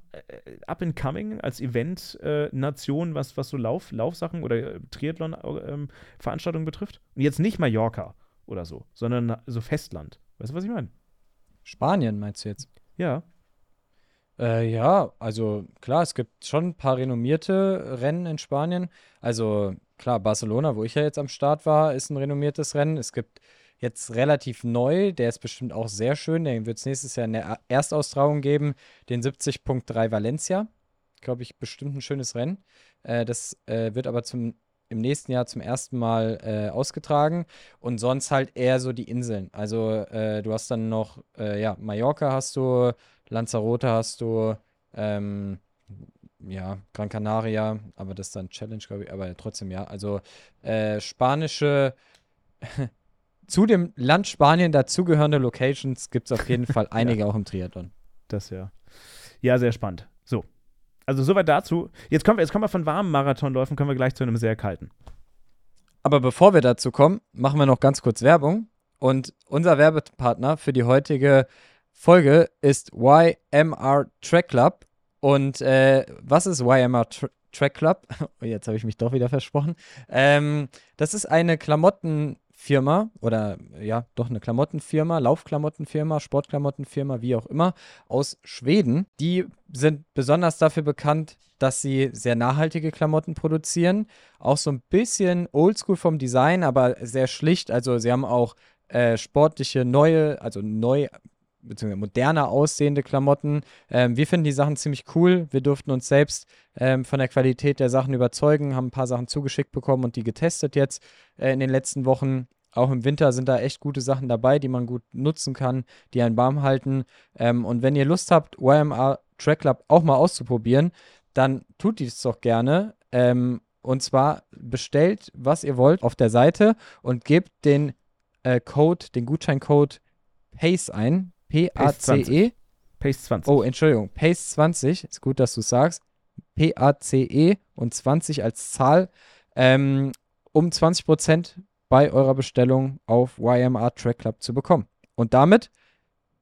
up and coming als Event-Nation, äh, was, was so Lauf, Laufsachen oder äh, Triathlon-Veranstaltungen ähm, betrifft? Und jetzt nicht Mallorca oder so, sondern so Festland. Weißt du, was ich meine? Spanien meinst du jetzt? Ja. Äh, ja, also klar, es gibt schon ein paar renommierte Rennen in Spanien. Also klar, Barcelona, wo ich ja jetzt am Start war, ist ein renommiertes Rennen. Es gibt jetzt relativ neu, der ist bestimmt auch sehr schön, den wird es nächstes Jahr in der Erstaustragung geben, den 70.3 Valencia. Glaube ich, bestimmt ein schönes Rennen. Äh, das äh, wird aber zum, im nächsten Jahr zum ersten Mal äh, ausgetragen und sonst halt eher so die Inseln. Also äh, du hast dann noch, äh, ja, Mallorca hast du, Lanzarote hast du, ähm, ja, Gran Canaria, aber das ist dann Challenge, glaube ich, aber trotzdem ja. Also äh, spanische *laughs* zu dem Land Spanien dazugehörende Locations gibt es auf jeden *laughs* Fall einige ja. auch im Triathlon. Das ja. Ja, sehr spannend. So. Also soweit dazu. Jetzt kommen wir, jetzt kommen wir von warmen Marathonläufen, kommen wir gleich zu einem sehr kalten. Aber bevor wir dazu kommen, machen wir noch ganz kurz Werbung. Und unser Werbepartner für die heutige Folge ist YMR Track Club. Und äh, was ist YMR Tra Track Club? *laughs* Jetzt habe ich mich doch wieder versprochen. Ähm, das ist eine Klamotten- Firma oder ja, doch eine Klamottenfirma, Laufklamottenfirma, Sportklamottenfirma, wie auch immer, aus Schweden. Die sind besonders dafür bekannt, dass sie sehr nachhaltige Klamotten produzieren. Auch so ein bisschen oldschool vom Design, aber sehr schlicht. Also sie haben auch äh, sportliche, neue, also neu beziehungsweise moderner aussehende Klamotten. Ähm, wir finden die Sachen ziemlich cool. Wir durften uns selbst ähm, von der Qualität der Sachen überzeugen, haben ein paar Sachen zugeschickt bekommen und die getestet jetzt äh, in den letzten Wochen. Auch im Winter sind da echt gute Sachen dabei, die man gut nutzen kann, die einen warm halten. Ähm, und wenn ihr Lust habt, YMR Track Club auch mal auszuprobieren, dann tut dies doch gerne. Ähm, und zwar bestellt, was ihr wollt auf der Seite und gebt den äh, Code, den Gutscheincode PACE ein. P-A-C-E. PACE 20. Oh, Entschuldigung. PACE 20. Ist gut, dass du sagst. P-A-C-E und 20 als Zahl. Ähm, um 20% bei eurer Bestellung auf YMR Track Club zu bekommen. Und damit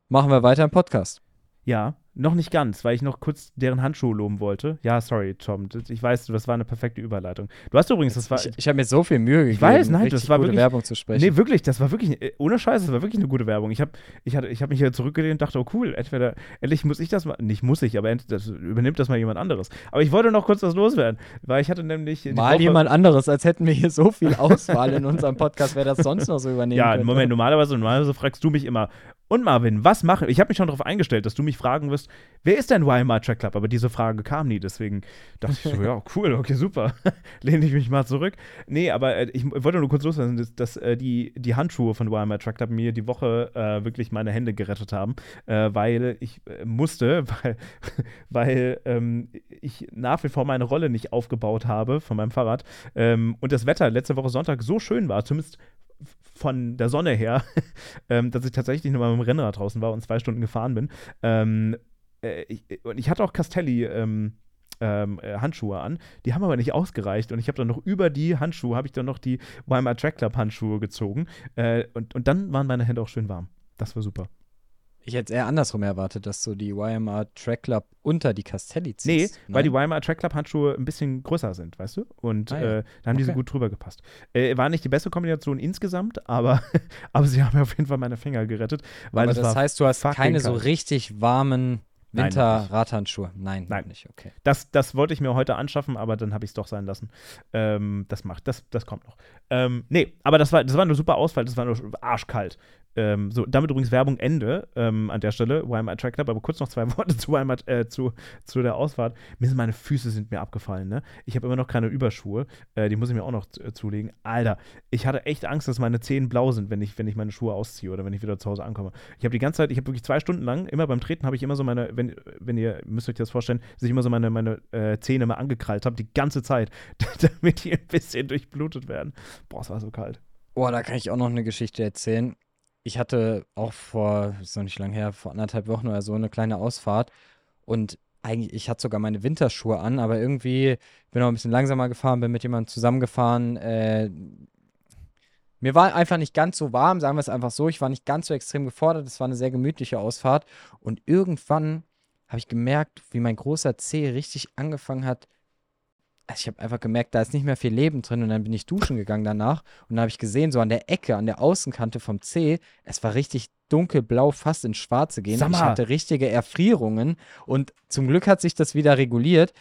machen wir weiter im Podcast. Ja, noch nicht ganz, weil ich noch kurz deren Handschuhe loben wollte. Ja, sorry, Tom. Ich weiß, das war eine perfekte Überleitung. Du hast übrigens, das war. Ich, ich habe mir so viel Mühe gegeben. Ich weiß, nein, das war gute wirklich. Werbung zu sprechen. Nee, wirklich, das war wirklich, äh, ohne Scheiß, das war wirklich eine gute Werbung. Ich habe ich ich hab mich hier zurückgelehnt und dachte, oh cool, entweder, endlich muss ich das mal, nicht muss ich, aber das übernimmt das mal jemand anderes. Aber ich wollte noch kurz was loswerden, weil ich hatte nämlich. Mal Woche, jemand anderes, als hätten wir hier so viel Auswahl in unserem Podcast, wer das sonst noch so übernehmen Ja, könnte. Moment, normalerweise, normalerweise fragst du mich immer, und Marvin, was machen? Ich habe mich schon darauf eingestellt, dass du mich fragen wirst, wer ist denn YMR Track Club? Aber diese Frage kam nie, deswegen dachte ich so, *laughs* ja, cool, okay, super. *laughs* Lehne ich mich mal zurück. Nee, aber äh, ich wollte nur kurz loswerden, dass, dass äh, die, die Handschuhe von YMR Track Club mir die Woche äh, wirklich meine Hände gerettet haben, äh, weil ich äh, musste, *laughs* weil, weil ähm, ich nach wie vor meine Rolle nicht aufgebaut habe von meinem Fahrrad ähm, und das Wetter letzte Woche Sonntag so schön war, zumindest von der Sonne her, ähm, dass ich tatsächlich nur mal mit dem Rennrad draußen war und zwei Stunden gefahren bin. Ähm, äh, ich, und ich hatte auch Castelli. Ähm, ähm, äh, Handschuhe an. Die haben aber nicht ausgereicht und ich habe dann noch über die Handschuhe, habe ich dann noch die Weimar Track Club Handschuhe gezogen äh, und, und dann waren meine Hände auch schön warm. Das war super. Ich hätte es eher andersrum erwartet, dass du die YMR Track Club unter die Castelli ziehst. Nee, Nein? weil die YMR Track Club Handschuhe ein bisschen größer sind, weißt du? Und ah, ja. äh, da haben okay. die so gut drüber gepasst. Äh, war nicht die beste Kombination insgesamt, aber, *laughs* aber sie haben mir auf jeden Fall meine Finger gerettet. Weil aber das heißt, du hast keine kalt. so richtig warmen Winter-Radhandschuhe. Nein, Nein, nicht. Okay. Das, das wollte ich mir heute anschaffen, aber dann habe ich es doch sein lassen. Ähm, das macht, das, das kommt noch. Ähm, nee, aber das war, das war eine super Auswahl. Das war nur arschkalt. Ähm, so, damit übrigens Werbung Ende ähm, an der Stelle, Weimar Track Club, aber kurz noch zwei *laughs* Worte zu, Weimar, äh, zu, zu der Ausfahrt. Mir sind meine Füße sind mir abgefallen, ne? Ich habe immer noch keine Überschuhe, äh, die muss ich mir auch noch äh, zulegen. Alter, ich hatte echt Angst, dass meine Zehen blau sind, wenn ich, wenn ich meine Schuhe ausziehe oder wenn ich wieder zu Hause ankomme. Ich habe die ganze Zeit, ich habe wirklich zwei Stunden lang, immer beim Treten habe ich immer so meine, wenn, wenn ihr, müsst euch das vorstellen, dass ich immer so meine, meine äh, Zähne immer angekrallt habe, die ganze Zeit, *laughs* damit die ein bisschen durchblutet werden. Boah, es war so kalt. Boah, da kann ich auch noch eine Geschichte erzählen ich hatte auch vor, ist noch nicht lange her, vor anderthalb Wochen oder so eine kleine Ausfahrt und eigentlich, ich hatte sogar meine Winterschuhe an, aber irgendwie bin auch ein bisschen langsamer gefahren, bin mit jemandem zusammengefahren. Äh, mir war einfach nicht ganz so warm, sagen wir es einfach so. Ich war nicht ganz so extrem gefordert. Es war eine sehr gemütliche Ausfahrt. Und irgendwann habe ich gemerkt, wie mein großer Zeh richtig angefangen hat, also ich habe einfach gemerkt, da ist nicht mehr viel Leben drin und dann bin ich duschen gegangen danach und dann habe ich gesehen, so an der Ecke, an der Außenkante vom C, es war richtig dunkelblau, fast ins Schwarze gehen. Ich hatte richtige Erfrierungen und zum Glück hat sich das wieder reguliert.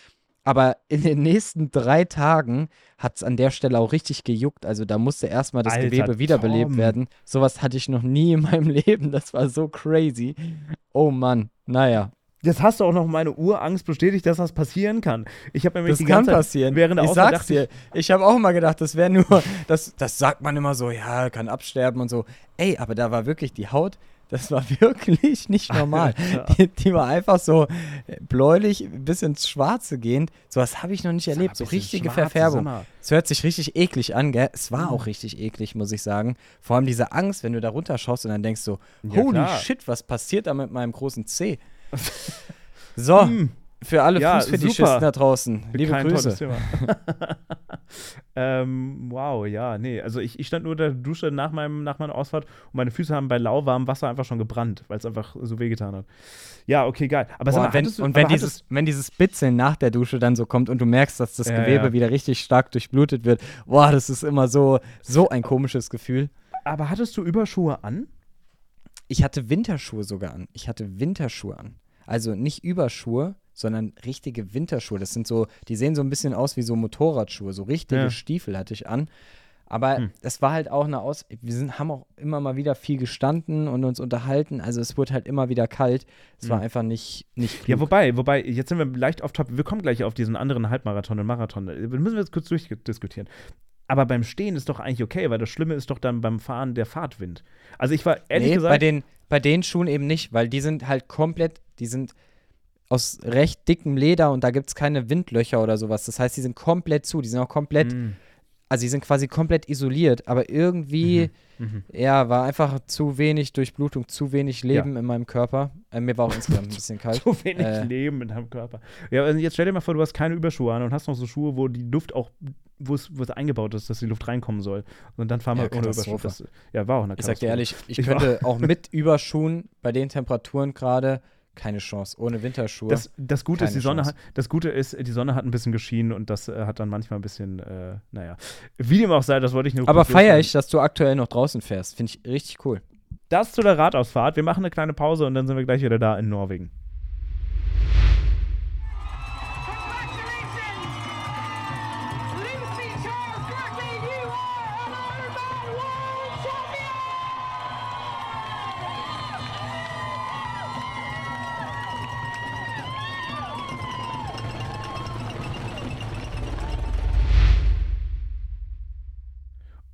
Aber in den nächsten drei Tagen hat es an der Stelle auch richtig gejuckt. Also da musste erstmal das Alter, Gewebe wiederbelebt Tom. werden. Sowas hatte ich noch nie in meinem *laughs* Leben. Das war so crazy. Oh Mann. Naja, Jetzt hast du auch noch meine Urangst bestätigt, dass das passieren kann. Ich habe nämlich das die ganze kann passieren. während der ich Ausfahrt sag's dir. Ich habe auch immer gedacht, das wäre nur, *laughs* das, das sagt man immer so, ja, kann absterben und so. Ey, aber da war wirklich die Haut, das war *laughs* wirklich nicht *laughs* normal. die, die, war einfach so bläulich bis ins Schwarze gehend. So was habe ich noch nicht erlebt. So richtige Verfärbung. Es hört sich richtig eklig an, gell? Es war mhm. auch richtig eklig, muss ich sagen. Vor allem diese Angst, wenn du da runterschaust und dann denkst so, ja, holy klar. shit, was passiert da mit meinem großen C? *laughs* So, hm. für alle ja, Fußfetischisten da draußen, liebe Kein Grüße. *laughs* ähm, wow, ja, nee. Also ich, ich stand nur in der Dusche nach, meinem, nach meiner Ausfahrt und meine Füße haben bei lauwarmem Wasser einfach schon gebrannt, weil es einfach so wehgetan hat. Ja, okay, geil. Aber Boah, mal, wenn, du, und wenn dieses, wenn dieses Bitzeln nach der Dusche dann so kommt und du merkst, dass das ja, Gewebe ja. wieder richtig stark durchblutet wird, boah, das ist immer so, so ein komisches Gefühl. Aber hattest du Überschuhe an? Ich hatte Winterschuhe sogar an. Ich hatte Winterschuhe an. Also nicht Überschuhe, sondern richtige Winterschuhe. Das sind so, die sehen so ein bisschen aus wie so Motorradschuhe. So richtige ja. Stiefel hatte ich an. Aber hm. das war halt auch eine Aus. Wir sind, haben auch immer mal wieder viel gestanden und uns unterhalten. Also es wurde halt immer wieder kalt. Es hm. war einfach nicht, nicht klug. Ja, wobei, wobei, jetzt sind wir leicht auf Top. Wir kommen gleich auf diesen anderen Halbmarathon und Marathon. Wir müssen jetzt kurz durchdiskutieren. Aber beim Stehen ist doch eigentlich okay, weil das Schlimme ist doch dann beim Fahren der Fahrtwind. Also ich war ehrlich nee, gesagt. Bei den, bei den Schuhen eben nicht, weil die sind halt komplett, die sind aus recht dickem Leder und da gibt es keine Windlöcher oder sowas. Das heißt, die sind komplett zu, die sind auch komplett, mm. Also die sind quasi komplett isoliert, aber irgendwie, mhm. Mhm. ja, war einfach zu wenig Durchblutung, zu wenig Leben ja. in meinem Körper. Äh, mir war auch insgesamt ein *laughs* bisschen kalt. zu wenig äh, Leben in deinem Körper. Ja, also jetzt stell dir mal vor, du hast keine Überschuhe an und hast noch so Schuhe, wo die Luft auch, wo es, wo es eingebaut ist, dass die Luft reinkommen soll. Und dann fahren wir ja, ohne Überschuhe. Das, ja, war auch eine Ich sag dir ehrlich, ich, ich könnte auch mit Überschuhen bei den Temperaturen gerade keine Chance. Ohne Winterschuhe. Das, das Gute ist, die Sonne hat, das Gute ist, die Sonne hat ein bisschen geschienen und das äh, hat dann manchmal ein bisschen, äh, naja. Wie dem auch sei, das wollte ich nur Aber feiere ich, dass du aktuell noch draußen fährst. Finde ich richtig cool. Das zu der Radausfahrt. Wir machen eine kleine Pause und dann sind wir gleich wieder da in Norwegen.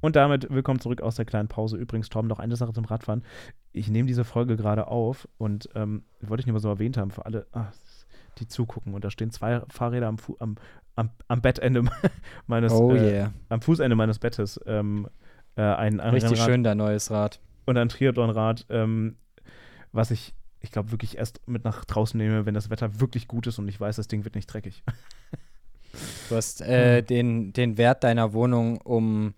Und damit willkommen zurück aus der kleinen Pause. Übrigens, Tom, noch eine Sache zum Radfahren. Ich nehme diese Folge gerade auf und ähm, wollte ich nicht mal so erwähnt haben für alle, ach, die zugucken. Und da stehen zwei Fahrräder am, am, am, am Bettende *laughs* meines, oh yeah. am Fußende meines Bettes. Ähm, äh, ein, ein Richtig Rennrad schön, dein neues Rad. Und ein Triathlonrad, ähm, was ich, ich glaube, wirklich erst mit nach draußen nehme, wenn das Wetter wirklich gut ist und ich weiß, das Ding wird nicht dreckig. *laughs* Du hast äh, den, den Wert deiner Wohnung um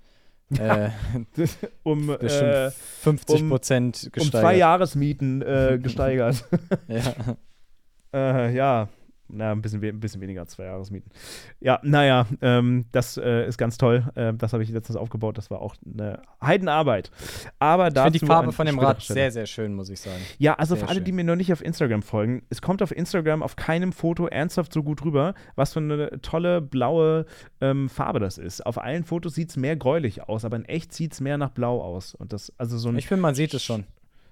äh, *laughs* um äh, 50 Prozent um, gesteigert. Um zwei Jahresmieten äh, gesteigert. *laughs* ja. Äh, ja, na, ein bisschen, ein bisschen weniger als zwei Jahresmieten. Ja, naja, ähm, das äh, ist ganz toll. Äh, das habe ich letztens aufgebaut. Das war auch eine Heidenarbeit. Aber ich finde die Farbe von dem Rad sehr, sehr schön, muss ich sagen. Ja, also sehr für alle, schön. die mir noch nicht auf Instagram folgen, es kommt auf Instagram auf keinem Foto ernsthaft so gut rüber, was für eine tolle blaue ähm, Farbe das ist. Auf allen Fotos sieht es mehr gräulich aus, aber in echt sieht es mehr nach blau aus. Und das, also so ein ich finde, man sieht es schon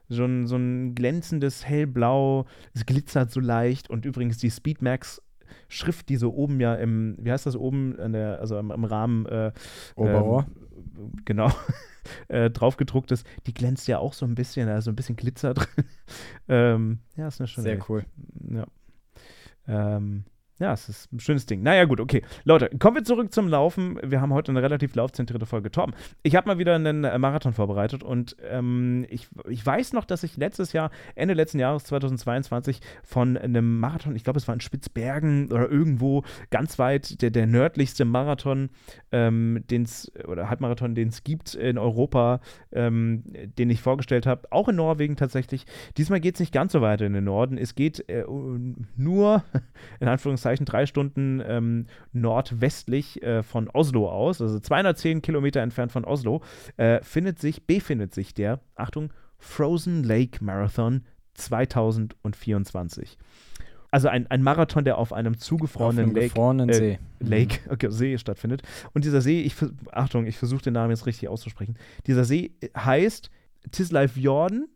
so ein, so ein glänzendes Hellblau, es glitzert so leicht und übrigens die Speedmax Schrift, die so oben ja im, wie heißt das oben, an der, also im, im Rahmen äh, Oberrohr. Ähm, genau. *laughs* äh, drauf gedruckt ist, die glänzt ja auch so ein bisschen, also ein bisschen Glitzer drin. *laughs* ähm, ja, ist eine schöne. Sehr cool. Ja. Ähm, ja, es ist ein schönes Ding. Naja, gut, okay. Leute, kommen wir zurück zum Laufen. Wir haben heute eine relativ laufzentrierte Folge. Torben, ich habe mal wieder einen äh, Marathon vorbereitet und ähm, ich, ich weiß noch, dass ich letztes Jahr, Ende letzten Jahres 2022, von einem Marathon, ich glaube, es war in Spitzbergen oder irgendwo ganz weit, der, der nördlichste Marathon, ähm, den's, oder Halbmarathon, den es gibt in Europa, ähm, den ich vorgestellt habe, auch in Norwegen tatsächlich. Diesmal geht es nicht ganz so weit in den Norden. Es geht äh, nur, *laughs* in Anführungszeichen, Anführungszeichen drei Stunden ähm, nordwestlich äh, von Oslo aus, also 210 Kilometer entfernt von Oslo, äh, findet sich, befindet sich der, Achtung, Frozen Lake Marathon 2024. Also ein, ein Marathon, der auf einem zugefrorenen Lake, gefrorenen äh, See. Lake mhm. *laughs* okay, See stattfindet. Und dieser See, ich, Achtung, ich versuche den Namen jetzt richtig auszusprechen. Dieser See heißt Tisleif Jordan,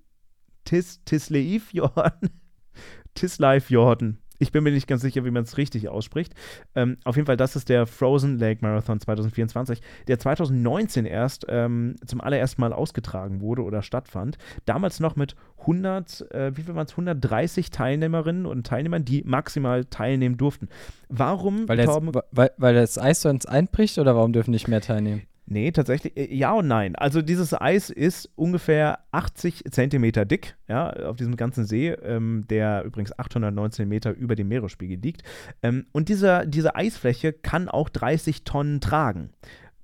Tis, Tisleif Jordan, *laughs* Tisleif Jordan. Ich bin mir nicht ganz sicher, wie man es richtig ausspricht. Ähm, auf jeden Fall, das ist der Frozen Lake Marathon 2024, der 2019 erst ähm, zum allerersten Mal ausgetragen wurde oder stattfand. Damals noch mit 100, äh, wie viel waren es, 130 Teilnehmerinnen und Teilnehmern, die maximal teilnehmen durften. Warum, weil, das, weil, weil das Eis sonst einbricht oder warum dürfen nicht mehr teilnehmen? Nee, tatsächlich, äh, ja und nein. Also dieses Eis ist ungefähr 80 Zentimeter dick, ja, auf diesem ganzen See, ähm, der übrigens 819 Meter über dem Meeresspiegel liegt. Ähm, und dieser, diese Eisfläche kann auch 30 Tonnen tragen,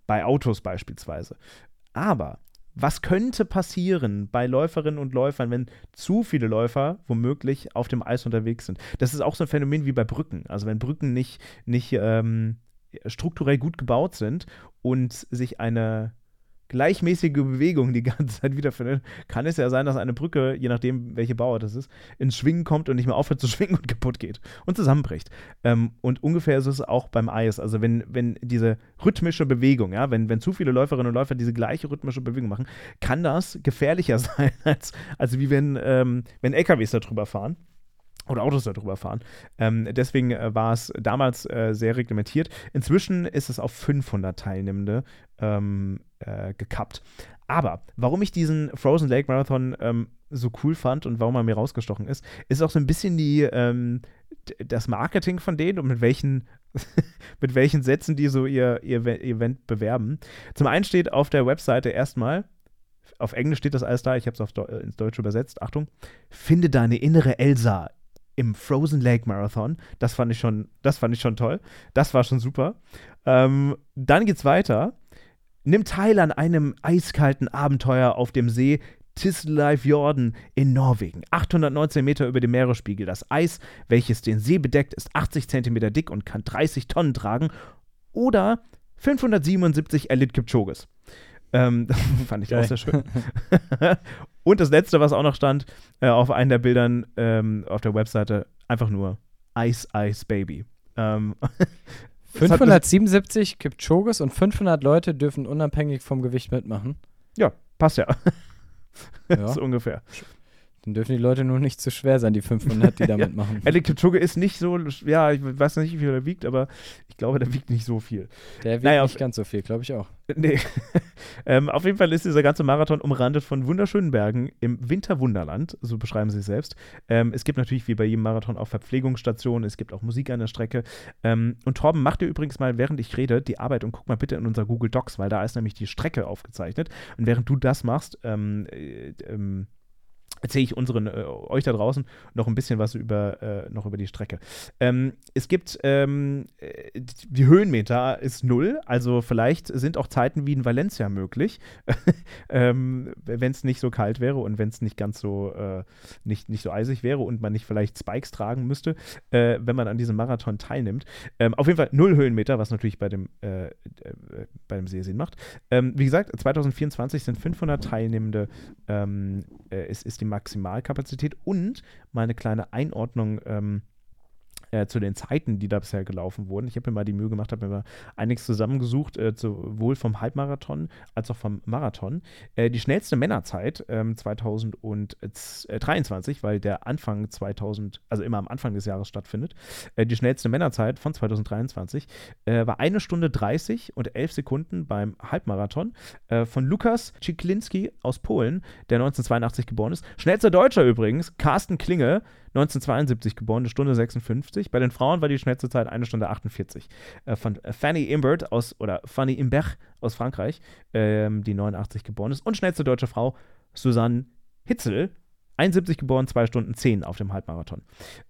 bei Autos beispielsweise. Aber was könnte passieren bei Läuferinnen und Läufern, wenn zu viele Läufer womöglich auf dem Eis unterwegs sind? Das ist auch so ein Phänomen wie bei Brücken. Also wenn Brücken nicht, nicht ähm, strukturell gut gebaut sind und sich eine gleichmäßige Bewegung die ganze Zeit wiederfindet, kann es ja sein, dass eine Brücke, je nachdem, welche Bauart es ist, ins Schwingen kommt und nicht mehr aufhört zu *laughs* schwingen und kaputt geht und zusammenbricht. Ähm, und ungefähr ist es auch beim Eis. Also wenn, wenn diese rhythmische Bewegung, ja, wenn, wenn zu viele Läuferinnen und Läufer diese gleiche rhythmische Bewegung machen, kann das gefährlicher *laughs* sein, als, als wie wenn, ähm, wenn LKWs da drüber fahren oder Autos darüber fahren. Ähm, deswegen äh, war es damals äh, sehr reglementiert. Inzwischen ist es auf 500 Teilnehmende ähm, äh, gekappt. Aber warum ich diesen Frozen Lake Marathon ähm, so cool fand und warum er mir rausgestochen ist, ist auch so ein bisschen die, ähm, das Marketing von denen und mit welchen, *laughs* mit welchen Sätzen die so ihr, ihr Event bewerben. Zum einen steht auf der Webseite erstmal, auf Englisch steht das alles da, ich habe es ins Deutsche übersetzt, Achtung, finde deine innere Elsa im Frozen Lake Marathon. Das fand ich schon, das fand ich schon toll. Das war schon super. Ähm, dann geht's weiter. Nimm teil an einem eiskalten Abenteuer auf dem See Tisleifjorden in Norwegen. 819 Meter über dem Meeresspiegel. Das Eis, welches den See bedeckt, ist 80 Zentimeter dick und kann 30 Tonnen tragen. Oder 577 Elite Kipchoges. Ähm, *laughs* fand ich Geil. auch sehr schön. *laughs* Und das letzte, was auch noch stand, äh, auf einem der Bildern ähm, auf der Webseite, einfach nur Ice Ice Baby. Ähm, *laughs* 577 Kipchoges und 500 Leute dürfen unabhängig vom Gewicht mitmachen. Ja, passt ja. ja. so ungefähr. Dann dürfen die Leute nur nicht zu schwer sein, die 500, die *laughs* da ja. mitmachen. Elliot Kipchoge ist nicht so, ja, ich weiß nicht, wie viel er wiegt, aber ich glaube, der wiegt nicht so viel. Der wiegt naja, nicht ganz so viel, glaube ich auch. *laughs* Nee. ähm, auf jeden Fall ist dieser ganze Marathon umrandet von wunderschönen Bergen im Winterwunderland, so beschreiben sie es selbst. Ähm, es gibt natürlich wie bei jedem Marathon auch Verpflegungsstationen, es gibt auch Musik an der Strecke. Ähm, und Torben, mach dir übrigens mal, während ich rede, die Arbeit und guck mal bitte in unser Google Docs, weil da ist nämlich die Strecke aufgezeichnet. Und während du das machst, ähm, äh, ähm erzähle ich unseren, äh, euch da draußen noch ein bisschen was über, äh, noch über die Strecke. Ähm, es gibt, ähm, äh, die Höhenmeter ist null, also vielleicht sind auch Zeiten wie in Valencia möglich, *laughs* ähm, wenn es nicht so kalt wäre und wenn es nicht ganz so, äh, nicht, nicht so eisig wäre und man nicht vielleicht Spikes tragen müsste, äh, wenn man an diesem Marathon teilnimmt. Ähm, auf jeden Fall null Höhenmeter, was natürlich bei dem, äh, bei dem See Sinn macht. Ähm, wie gesagt, 2024 sind 500 Teilnehmende, ähm, ist, ist die Maximalkapazität und mal eine kleine Einordnung ähm, äh, zu den Zeiten, die da bisher gelaufen wurden. Ich habe mir mal die Mühe gemacht, habe mir mal einiges zusammengesucht, äh, sowohl vom Halbmarathon als auch vom Marathon. Äh, die schnellste Männerzeit ähm, 2023, weil der Anfang 2000, also immer am Anfang des Jahres stattfindet, äh, die schnellste Männerzeit von 2023 äh, war eine Stunde 30 und 11 Sekunden beim Halbmarathon von Lukas Cziklinski aus Polen, der 1982 geboren ist. Schnellster Deutscher übrigens, Carsten Klinge, 1972 geboren, eine Stunde 56. Bei den Frauen war die schnellste Zeit eine Stunde 48. Äh, von Fanny Imbert aus, oder Fanny Imbert aus Frankreich, ähm, die 89 geboren ist. Und schnellste deutsche Frau, Susanne Hitzel, 71 geboren, 2 Stunden 10 auf dem Halbmarathon.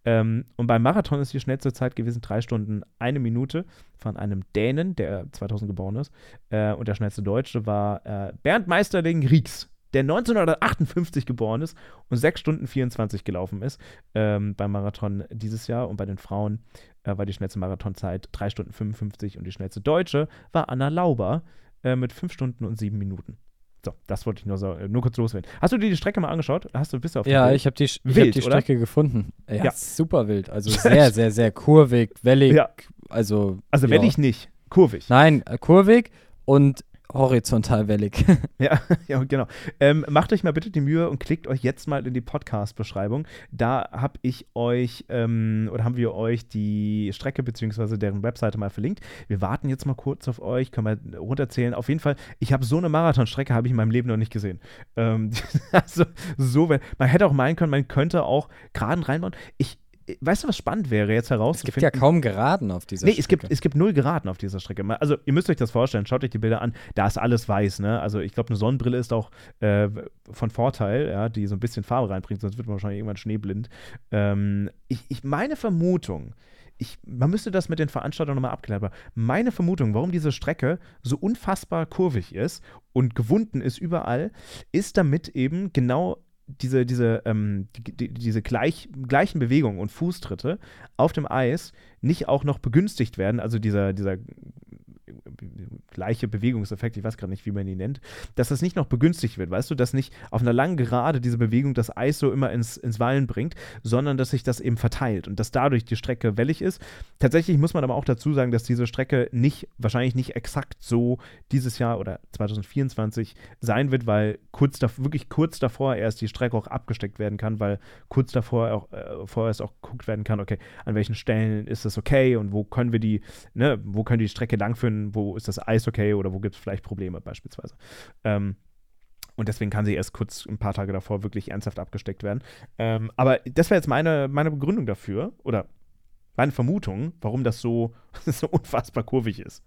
Ähm, und beim Marathon ist die schnellste Zeit gewesen 3 Stunden 1 Minute von einem Dänen, der 2000 geboren ist. Äh, und der schnellste Deutsche war äh, Bernd Meisterling Ries, der 1958 geboren ist und 6 Stunden 24 gelaufen ist ähm, beim Marathon dieses Jahr. Und bei den Frauen äh, war die schnellste Marathonzeit 3 Stunden 55 und die schnellste Deutsche war Anna Lauber äh, mit 5 Stunden und 7 Minuten. So, das wollte ich nur, so, nur kurz loswerden. Hast du dir die Strecke mal angeschaut? Hast du bist du auf Ja, ich habe die, wild, hab die Strecke oder? gefunden. Ja, ja, super wild. Also *laughs* sehr, sehr, sehr kurvig, wellig. Ja. Also, also wellig ja. nicht, kurvig. Nein, äh, kurvig und horizontal wellig. *laughs* ja, *laughs* ja, genau. Ähm, macht euch mal bitte die Mühe und klickt euch jetzt mal in die Podcast-Beschreibung. Da habe ich euch ähm, oder haben wir euch die Strecke bzw. deren Webseite mal verlinkt. Wir warten jetzt mal kurz auf euch, können wir runterzählen. Auf jeden Fall, ich habe so eine Marathonstrecke habe ich in meinem Leben noch nicht gesehen. Ähm, *laughs* also so, man hätte auch meinen können, man könnte auch Geraden reinbauen. Ich weißt du, was spannend wäre, jetzt herauszufinden? Es gibt ja kaum Geraden auf dieser nee, Strecke. Nee, es gibt, es gibt null Geraden auf dieser Strecke. Also, ihr müsst euch das vorstellen, schaut euch die Bilder an, da ist alles weiß, ne? Also, ich glaube, eine Sonnenbrille ist auch äh, von Vorteil, ja, die so ein bisschen Farbe reinbringt, sonst wird man wahrscheinlich irgendwann schneeblind. Ähm, ich, ich meine Vermutung, ich, man müsste das mit den Veranstaltern nochmal abklären, aber meine Vermutung, warum diese Strecke so unfassbar kurvig ist und gewunden ist überall, ist damit eben genau diese, diese, ähm, die, diese gleich, gleichen Bewegungen und Fußtritte auf dem Eis nicht auch noch begünstigt werden, also dieser, dieser gleiche Bewegungseffekt, ich weiß gerade nicht, wie man ihn nennt, dass das nicht noch begünstigt wird, weißt du, dass nicht auf einer langen Gerade diese Bewegung das Eis so immer ins, ins Wallen bringt, sondern dass sich das eben verteilt und dass dadurch die Strecke wellig ist. Tatsächlich muss man aber auch dazu sagen, dass diese Strecke nicht, wahrscheinlich nicht exakt so dieses Jahr oder 2024 sein wird, weil kurz da, wirklich kurz davor erst die Strecke auch abgesteckt werden kann, weil kurz davor auch äh, vorher erst auch geguckt werden kann, okay, an welchen Stellen ist das okay und wo können wir die, ne, wo können die Strecke langführen, wo ist das Eis okay oder wo gibt es vielleicht Probleme beispielsweise. Ähm, und deswegen kann sie erst kurz ein paar Tage davor wirklich ernsthaft abgesteckt werden. Ähm, aber das wäre jetzt meine, meine Begründung dafür oder meine Vermutung, warum das so, *laughs* so unfassbar kurvig ist.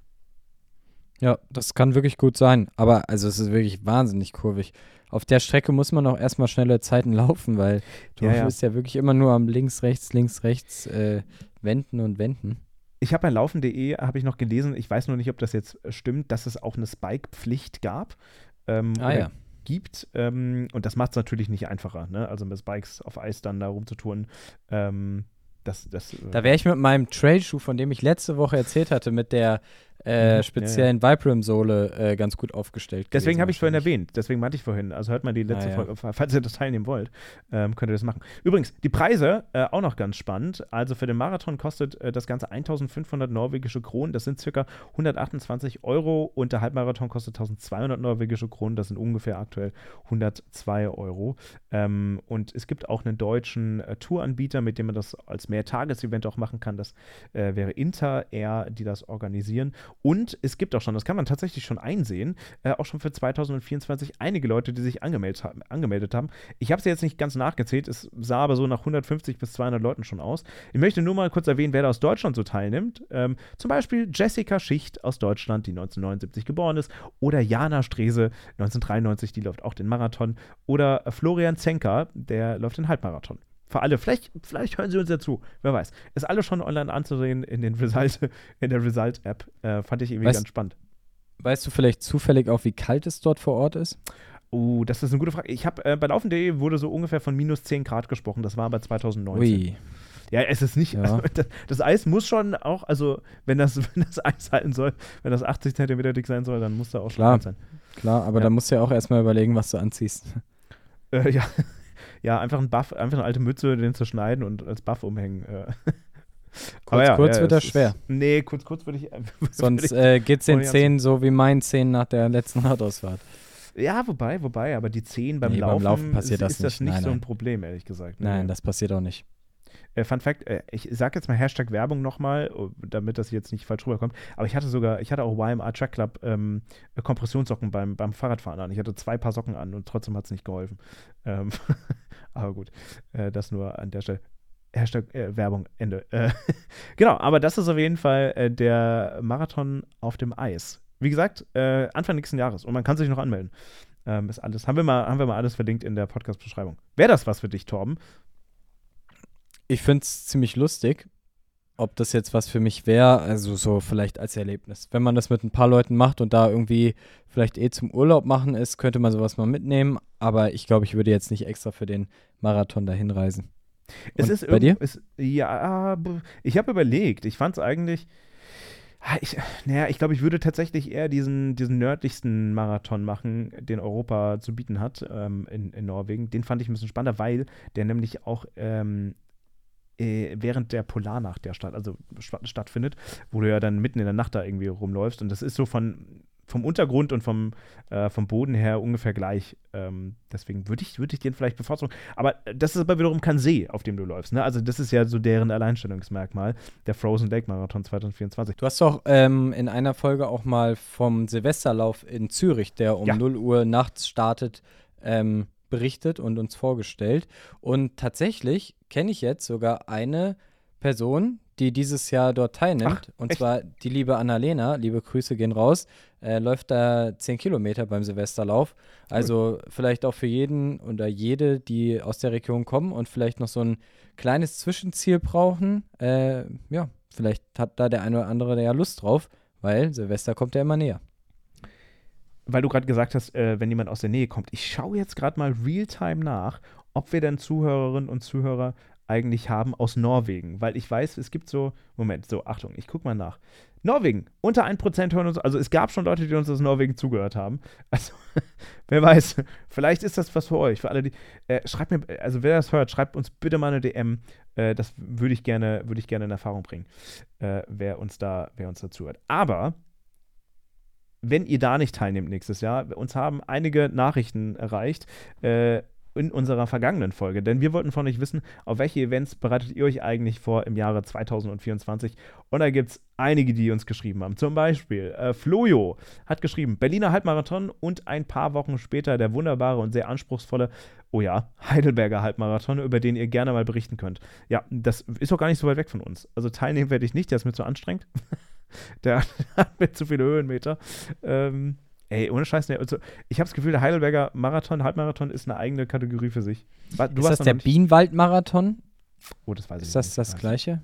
Ja, das kann wirklich gut sein. Aber also es ist wirklich wahnsinnig kurvig. Auf der Strecke muss man auch erstmal schnelle Zeiten *laughs* laufen, weil du ja, ja. bist ja wirklich immer nur am links, rechts, links, rechts äh, wenden und wenden. Ich habe bei laufen.de habe ich noch gelesen, ich weiß nur nicht, ob das jetzt stimmt, dass es auch eine Spike-Pflicht gab. Ähm, ah ja. Gibt. Ähm, und das macht es natürlich nicht einfacher, ne? Also mit Spikes auf Eis dann da rumzutouren. Ähm, das, das, da wäre ich mit meinem Trailschuh, von dem ich letzte Woche erzählt hatte, mit der äh, mhm. speziellen ja, ja. Vibram-Sohle äh, ganz gut aufgestellt. Deswegen habe ich vorhin erwähnt, deswegen meinte ich vorhin. Also hört mal die letzte ah, ja. Folge, falls ihr das teilnehmen wollt, ähm, könnt ihr das machen. Übrigens, die Preise äh, auch noch ganz spannend. Also für den Marathon kostet äh, das Ganze 1500 norwegische Kronen, das sind circa 128 Euro und der Halbmarathon kostet 1200 norwegische Kronen, das sind ungefähr aktuell 102 Euro. Ähm, und es gibt auch einen deutschen äh, Touranbieter, mit dem man das als Mehrtagesevent auch machen kann. Das äh, wäre Inter Air, die das organisieren. Und es gibt auch schon, das kann man tatsächlich schon einsehen, äh, auch schon für 2024 einige Leute, die sich angemeldet haben. Angemeldet haben. Ich habe es jetzt nicht ganz nachgezählt, es sah aber so nach 150 bis 200 Leuten schon aus. Ich möchte nur mal kurz erwähnen, wer da aus Deutschland so teilnimmt. Ähm, zum Beispiel Jessica Schicht aus Deutschland, die 1979 geboren ist, oder Jana Strese, 1993, die läuft auch den Marathon, oder Florian Zenker, der läuft den Halbmarathon für alle. Vielleicht, vielleicht hören sie uns ja zu. Wer weiß. Ist alles schon online anzusehen in, den Result, in der Result-App. Äh, fand ich irgendwie weißt, ganz spannend. Weißt du vielleicht zufällig auch, wie kalt es dort vor Ort ist? Oh, das ist eine gute Frage. Ich habe äh, bei Laufen.de wurde so ungefähr von minus 10 Grad gesprochen. Das war aber 2019. Ui. Ja, es ist nicht. Ja. Also, das, das, Eis muss schon auch, also wenn das, *laughs* wenn das Eis halten soll, wenn das 80 Zentimeter dick sein soll, dann muss da auch Klar. schon sein. Klar, aber ja. da musst du ja auch erstmal überlegen, was du anziehst. Äh, ja, ja, einfach ein Buff, einfach eine alte Mütze, den zu schneiden und als Buff umhängen. Äh. Kurz, ja, kurz ja, wird das schwer. Ist, nee, kurz, kurz würde ich. *laughs* Sonst äh, geht es den Zehen so wie meinen Zehen nach der letzten *laughs* Radausfahrt. Ja, wobei, wobei, aber die Zehen beim, nee, Laufen, beim Laufen passiert ist, das ist das nicht, nein, so ein Problem, ehrlich gesagt. Nein, das passiert auch nicht. Äh, Fun Fact, äh, ich sage jetzt mal Hashtag Werbung nochmal, oh, damit das jetzt nicht falsch rüberkommt, aber ich hatte sogar, ich hatte auch YMR Track Club ähm, Kompressionssocken beim, beim Fahrradfahren an. Ich hatte zwei Paar Socken an und trotzdem hat es nicht geholfen. Ähm, *laughs* aber gut, äh, das nur an der Stelle. Hashtag äh, Werbung, Ende. *laughs* Äh, genau, aber das ist auf jeden Fall äh, der Marathon auf dem Eis. Wie gesagt, äh, Anfang nächsten Jahres und man kann sich noch anmelden. Ähm, ist alles, haben wir, mal, haben wir mal alles verlinkt in der Podcast-Beschreibung. Wäre das was für dich, Torben? Ich finde es ziemlich lustig, ob das jetzt was für mich wäre, also so vielleicht als Erlebnis. Wenn man das mit ein paar Leuten macht und da irgendwie vielleicht eh zum Urlaub machen ist, könnte man sowas mal mitnehmen, aber ich glaube, ich würde jetzt nicht extra für den Marathon dahin reisen. Es und ist bei dir? Es, ja, ich habe überlegt. Ich fand es eigentlich. Ich, naja, ich glaube, ich würde tatsächlich eher diesen, diesen nördlichsten Marathon machen, den Europa zu bieten hat ähm, in, in Norwegen. Den fand ich ein bisschen spannender, weil der nämlich auch ähm, äh, während der Polarnacht der Stadt, also stattfindet, wo du ja dann mitten in der Nacht da irgendwie rumläufst. Und das ist so von, vom Untergrund und vom, äh, vom Boden her ungefähr gleich. Ähm, deswegen würde ich, würd ich den vielleicht bevorzugen. Aber das ist aber wiederum kein See, auf dem du läufst. Ne? Also das ist ja so deren Alleinstellungsmerkmal, der Frozen Lake Marathon 2024. Du hast doch ähm, in einer Folge auch mal vom Silvesterlauf in Zürich, der um ja. 0 Uhr nachts startet, ähm, berichtet und uns vorgestellt. Und tatsächlich kenne ich jetzt sogar eine Person, die dieses Jahr dort teilnimmt. Ach, und echt? zwar die liebe Annalena, liebe Grüße gehen raus, äh, läuft da 10 Kilometer beim Silvesterlauf. Also cool. vielleicht auch für jeden oder jede, die aus der Region kommen und vielleicht noch so ein kleines Zwischenziel brauchen. Äh, ja, vielleicht hat da der eine oder andere ja Lust drauf, weil Silvester kommt ja immer näher weil du gerade gesagt hast, äh, wenn jemand aus der Nähe kommt, ich schaue jetzt gerade mal real-time nach, ob wir denn Zuhörerinnen und Zuhörer eigentlich haben aus Norwegen, weil ich weiß, es gibt so, Moment, so, Achtung, ich gucke mal nach. Norwegen, unter 1% hören uns, also es gab schon Leute, die uns aus Norwegen zugehört haben. Also, *laughs* wer weiß, vielleicht ist das was für euch, für alle, die, äh, schreibt mir, also wer das hört, schreibt uns bitte mal eine DM, äh, das würde ich gerne, würde ich gerne in Erfahrung bringen, äh, wer uns da, wer uns dazu hört. Aber wenn ihr da nicht teilnehmt nächstes Jahr, uns haben einige Nachrichten erreicht äh, in unserer vergangenen Folge, denn wir wollten von euch wissen, auf welche Events bereitet ihr euch eigentlich vor im Jahre 2024? Und da gibt es einige, die uns geschrieben haben. Zum Beispiel äh, Flojo hat geschrieben, Berliner Halbmarathon und ein paar Wochen später der wunderbare und sehr anspruchsvolle, oh ja, Heidelberger Halbmarathon, über den ihr gerne mal berichten könnt. Ja, das ist auch gar nicht so weit weg von uns. Also teilnehmen werde ich nicht, der ist mir zu anstrengend. *laughs* der *laughs* hat mir zu viele Höhenmeter. Ähm, ey, ohne Scheiß, also ich habe das Gefühl, der Heidelberger Marathon, Halbmarathon ist eine eigene Kategorie für sich. Du ist das der Bienenwald-Marathon? Oh, das weiß ist ich das nicht. Ist das das Gleiche?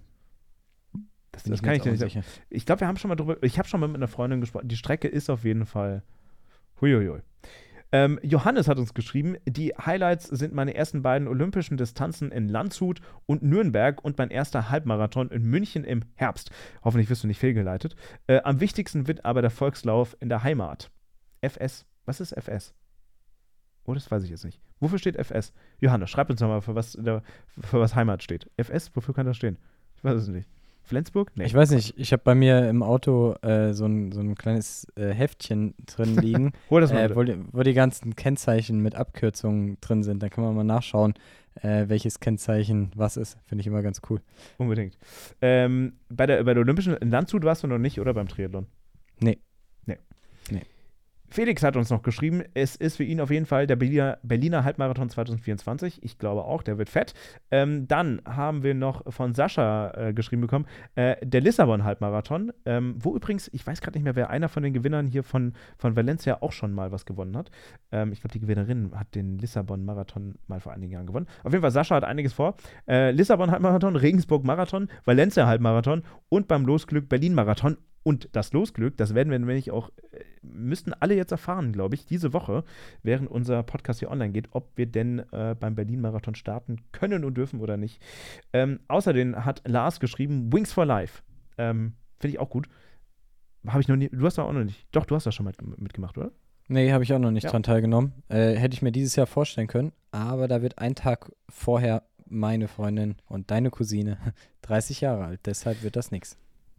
Das, das kann ich dir nicht sagen. Ich glaube, wir haben schon mal drüber, ich habe schon mal mit einer Freundin gesprochen. Die Strecke ist auf jeden Fall huiuiui. Ähm, Johannes hat uns geschrieben, die Highlights sind meine ersten beiden olympischen Distanzen in Landshut und Nürnberg und mein erster Halbmarathon in München im Herbst. Hoffentlich wirst du nicht fehlgeleitet. Äh, am wichtigsten wird aber der Volkslauf in der Heimat. FS. Was ist FS? Oh, das weiß ich jetzt nicht. Wofür steht FS? Johannes, schreib uns nochmal, für was, für was Heimat steht. FS, wofür kann das stehen? Ich weiß es nicht. Flensburg? Nee. Ich weiß nicht, ich habe bei mir im Auto äh, so, ein, so ein kleines äh, Heftchen drin *laughs* liegen, Hol das mal äh, wo, die, wo, die ganzen Kennzeichen mit Abkürzungen drin sind. Da kann man mal nachschauen, äh, welches Kennzeichen was ist. Finde ich immer ganz cool. Unbedingt. Ähm, bei, der, bei der Olympischen, in Landshut warst du noch nicht, oder beim Triathlon? Nee. Felix hat uns noch geschrieben, es ist für ihn auf jeden Fall der Berliner, Berliner Halbmarathon 2024. Ich glaube auch, der wird fett. Ähm, dann haben wir noch von Sascha äh, geschrieben bekommen, äh, der Lissabon Halbmarathon, ähm, wo übrigens, ich weiß gerade nicht mehr, wer einer von den Gewinnern hier von, von Valencia auch schon mal was gewonnen hat. Ähm, ich glaube, die Gewinnerin hat den Lissabon Marathon mal vor einigen Jahren gewonnen. Auf jeden Fall, Sascha hat einiges vor. Äh, Lissabon Halbmarathon, Regensburg Marathon, Valencia Halbmarathon und beim Losglück Berlin Marathon. Und das Losglück, das werden wir nämlich auch, äh, müssten alle jetzt erfahren, glaube ich, diese Woche, während unser Podcast hier online geht, ob wir denn äh, beim Berlin-Marathon starten können und dürfen oder nicht. Ähm, außerdem hat Lars geschrieben, Wings for Life. Ähm, Finde ich auch gut. Habe ich noch nie, du hast da auch noch nicht, doch, du hast da schon mal mitgemacht, oder? Nee, habe ich auch noch nicht ja. dran teilgenommen. Äh, hätte ich mir dieses Jahr vorstellen können, aber da wird ein Tag vorher meine Freundin und deine Cousine *laughs* 30 Jahre alt. Deshalb wird das nichts.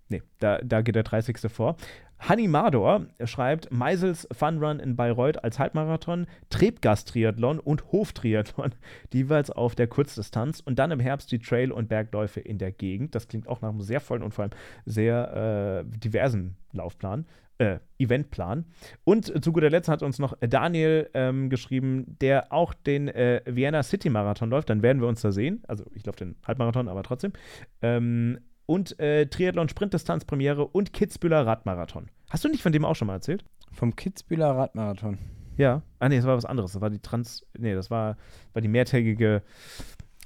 Nee, da, da geht der 30. vor. Hanni Mador schreibt Meisels Fun Run in Bayreuth als Halbmarathon, Trebgast-Triathlon und Hoftriathlon, *laughs* jeweils auf der Kurzdistanz und dann im Herbst die Trail- und Bergläufe in der Gegend. Das klingt auch nach einem sehr vollen und vor allem sehr äh, diversen Laufplan. Äh, Eventplan. Und zu guter Letzt hat uns noch Daniel ähm, geschrieben, der auch den äh, Vienna City Marathon läuft. Dann werden wir uns da sehen. Also ich laufe den Halbmarathon, aber trotzdem. Ähm, und äh, Triathlon Sprintdistanzpremiere und Kitzbühler Radmarathon. Hast du nicht von dem auch schon mal erzählt? Vom Kitzbühler Radmarathon. Ja. Ah, nee, das war was anderes. Das war die Trans. Nee, das war, war die mehrtägige,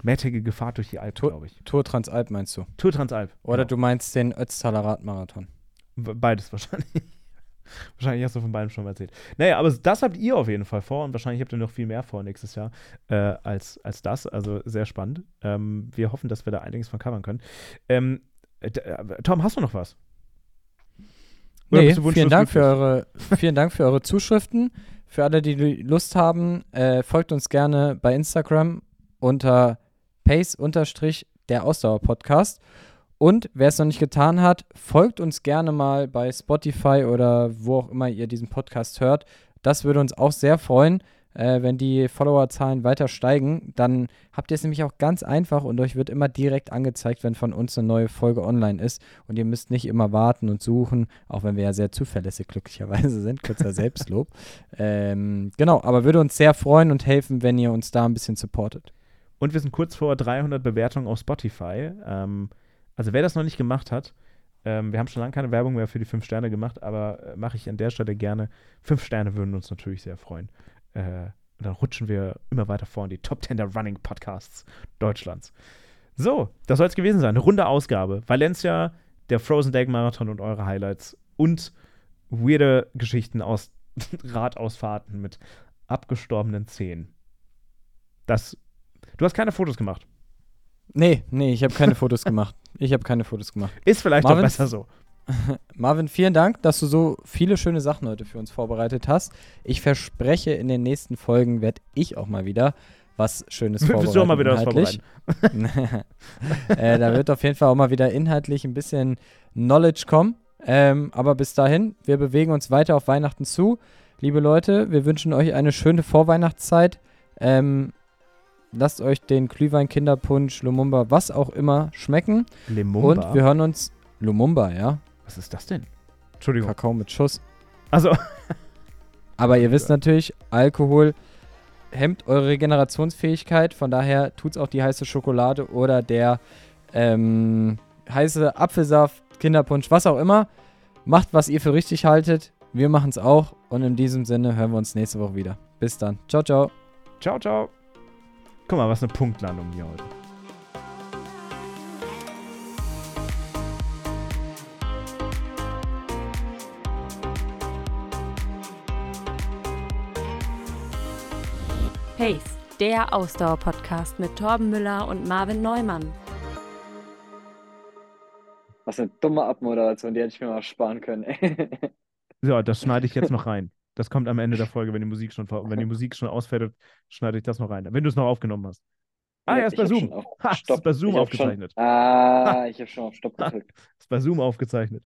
mehrtägige Fahrt durch die Alpen, glaube ich. Tour Transalp meinst du? Tour Transalp. Oder genau. du meinst den Ötztaler Radmarathon? Beides wahrscheinlich. *laughs* Wahrscheinlich hast du von beiden schon mal erzählt. Naja, aber das habt ihr auf jeden Fall vor und wahrscheinlich habt ihr noch viel mehr vor nächstes Jahr äh, als, als das. Also sehr spannend. Ähm, wir hoffen, dass wir da einiges von covern können. Ähm, äh, äh, Tom, hast du noch was? Oder nee, vielen Dank, für eure, *laughs* vielen Dank für eure Zuschriften. Für alle, die Lust haben, äh, folgt uns gerne bei Instagram unter pace-der Ausdauer-Podcast. Und wer es noch nicht getan hat, folgt uns gerne mal bei Spotify oder wo auch immer ihr diesen Podcast hört. Das würde uns auch sehr freuen, äh, wenn die Followerzahlen weiter steigen. Dann habt ihr es nämlich auch ganz einfach und euch wird immer direkt angezeigt, wenn von uns eine neue Folge online ist. Und ihr müsst nicht immer warten und suchen, auch wenn wir ja sehr zuverlässig glücklicherweise sind. Kurzer Selbstlob. *laughs* ähm, genau, aber würde uns sehr freuen und helfen, wenn ihr uns da ein bisschen supportet. Und wir sind kurz vor 300 Bewertungen auf Spotify. Ähm, also wer das noch nicht gemacht hat, ähm, wir haben schon lange keine Werbung mehr für die 5 Sterne gemacht, aber äh, mache ich an der Stelle gerne. 5 Sterne würden uns natürlich sehr freuen. Äh, und dann rutschen wir immer weiter vor in die Top 10 der Running Podcasts Deutschlands. So, das soll es gewesen sein. Eine runde Ausgabe. Valencia, der Frozen Dag Marathon und eure Highlights und weirde Geschichten aus *laughs* Radausfahrten mit abgestorbenen Zähnen. Das. Du hast keine Fotos gemacht. Nee, nee, ich habe keine Fotos gemacht. Ich habe keine Fotos gemacht. Ist vielleicht Marvin, auch besser so. *laughs* Marvin, vielen Dank, dass du so viele schöne Sachen heute für uns vorbereitet hast. Ich verspreche, in den nächsten Folgen werde ich auch mal wieder was Schönes *laughs* vorbereiten. Willst du auch mal wieder was vorbereiten? *laughs* äh, da wird auf jeden Fall auch mal wieder inhaltlich ein bisschen Knowledge kommen. Ähm, aber bis dahin, wir bewegen uns weiter auf Weihnachten zu. Liebe Leute, wir wünschen euch eine schöne Vorweihnachtszeit. Ähm, Lasst euch den Glühwein, Kinderpunsch, Lumumba, was auch immer schmecken. Lumumba. Und wir hören uns. Lumumba, ja. Was ist das denn? Entschuldigung. Kakao mit Schuss. Also. *laughs* Aber ihr wisst natürlich, Alkohol hemmt eure Regenerationsfähigkeit. Von daher tut's auch die heiße Schokolade oder der ähm, heiße Apfelsaft, Kinderpunsch, was auch immer. Macht, was ihr für richtig haltet. Wir machen es auch. Und in diesem Sinne hören wir uns nächste Woche wieder. Bis dann. Ciao, ciao. Ciao, ciao. Guck mal, was eine Punktlandung hier heute. Pace, der Ausdauer-Podcast mit Torben Müller und Marvin Neumann. Was eine dumme Abmoderation, die hätte ich mir mal sparen können. *laughs* so, das schneide ich jetzt noch rein. Das kommt am Ende der Folge, wenn die Musik schon, wenn die Musik schon ausfällt, schneide ich das noch rein. Wenn du es noch aufgenommen hast. Ah, er ist bei Zoom. Ha, ist bei Zoom aufgezeichnet. Schon, ah, *laughs* ich habe schon auf Stopp gedrückt. ist bei Zoom aufgezeichnet.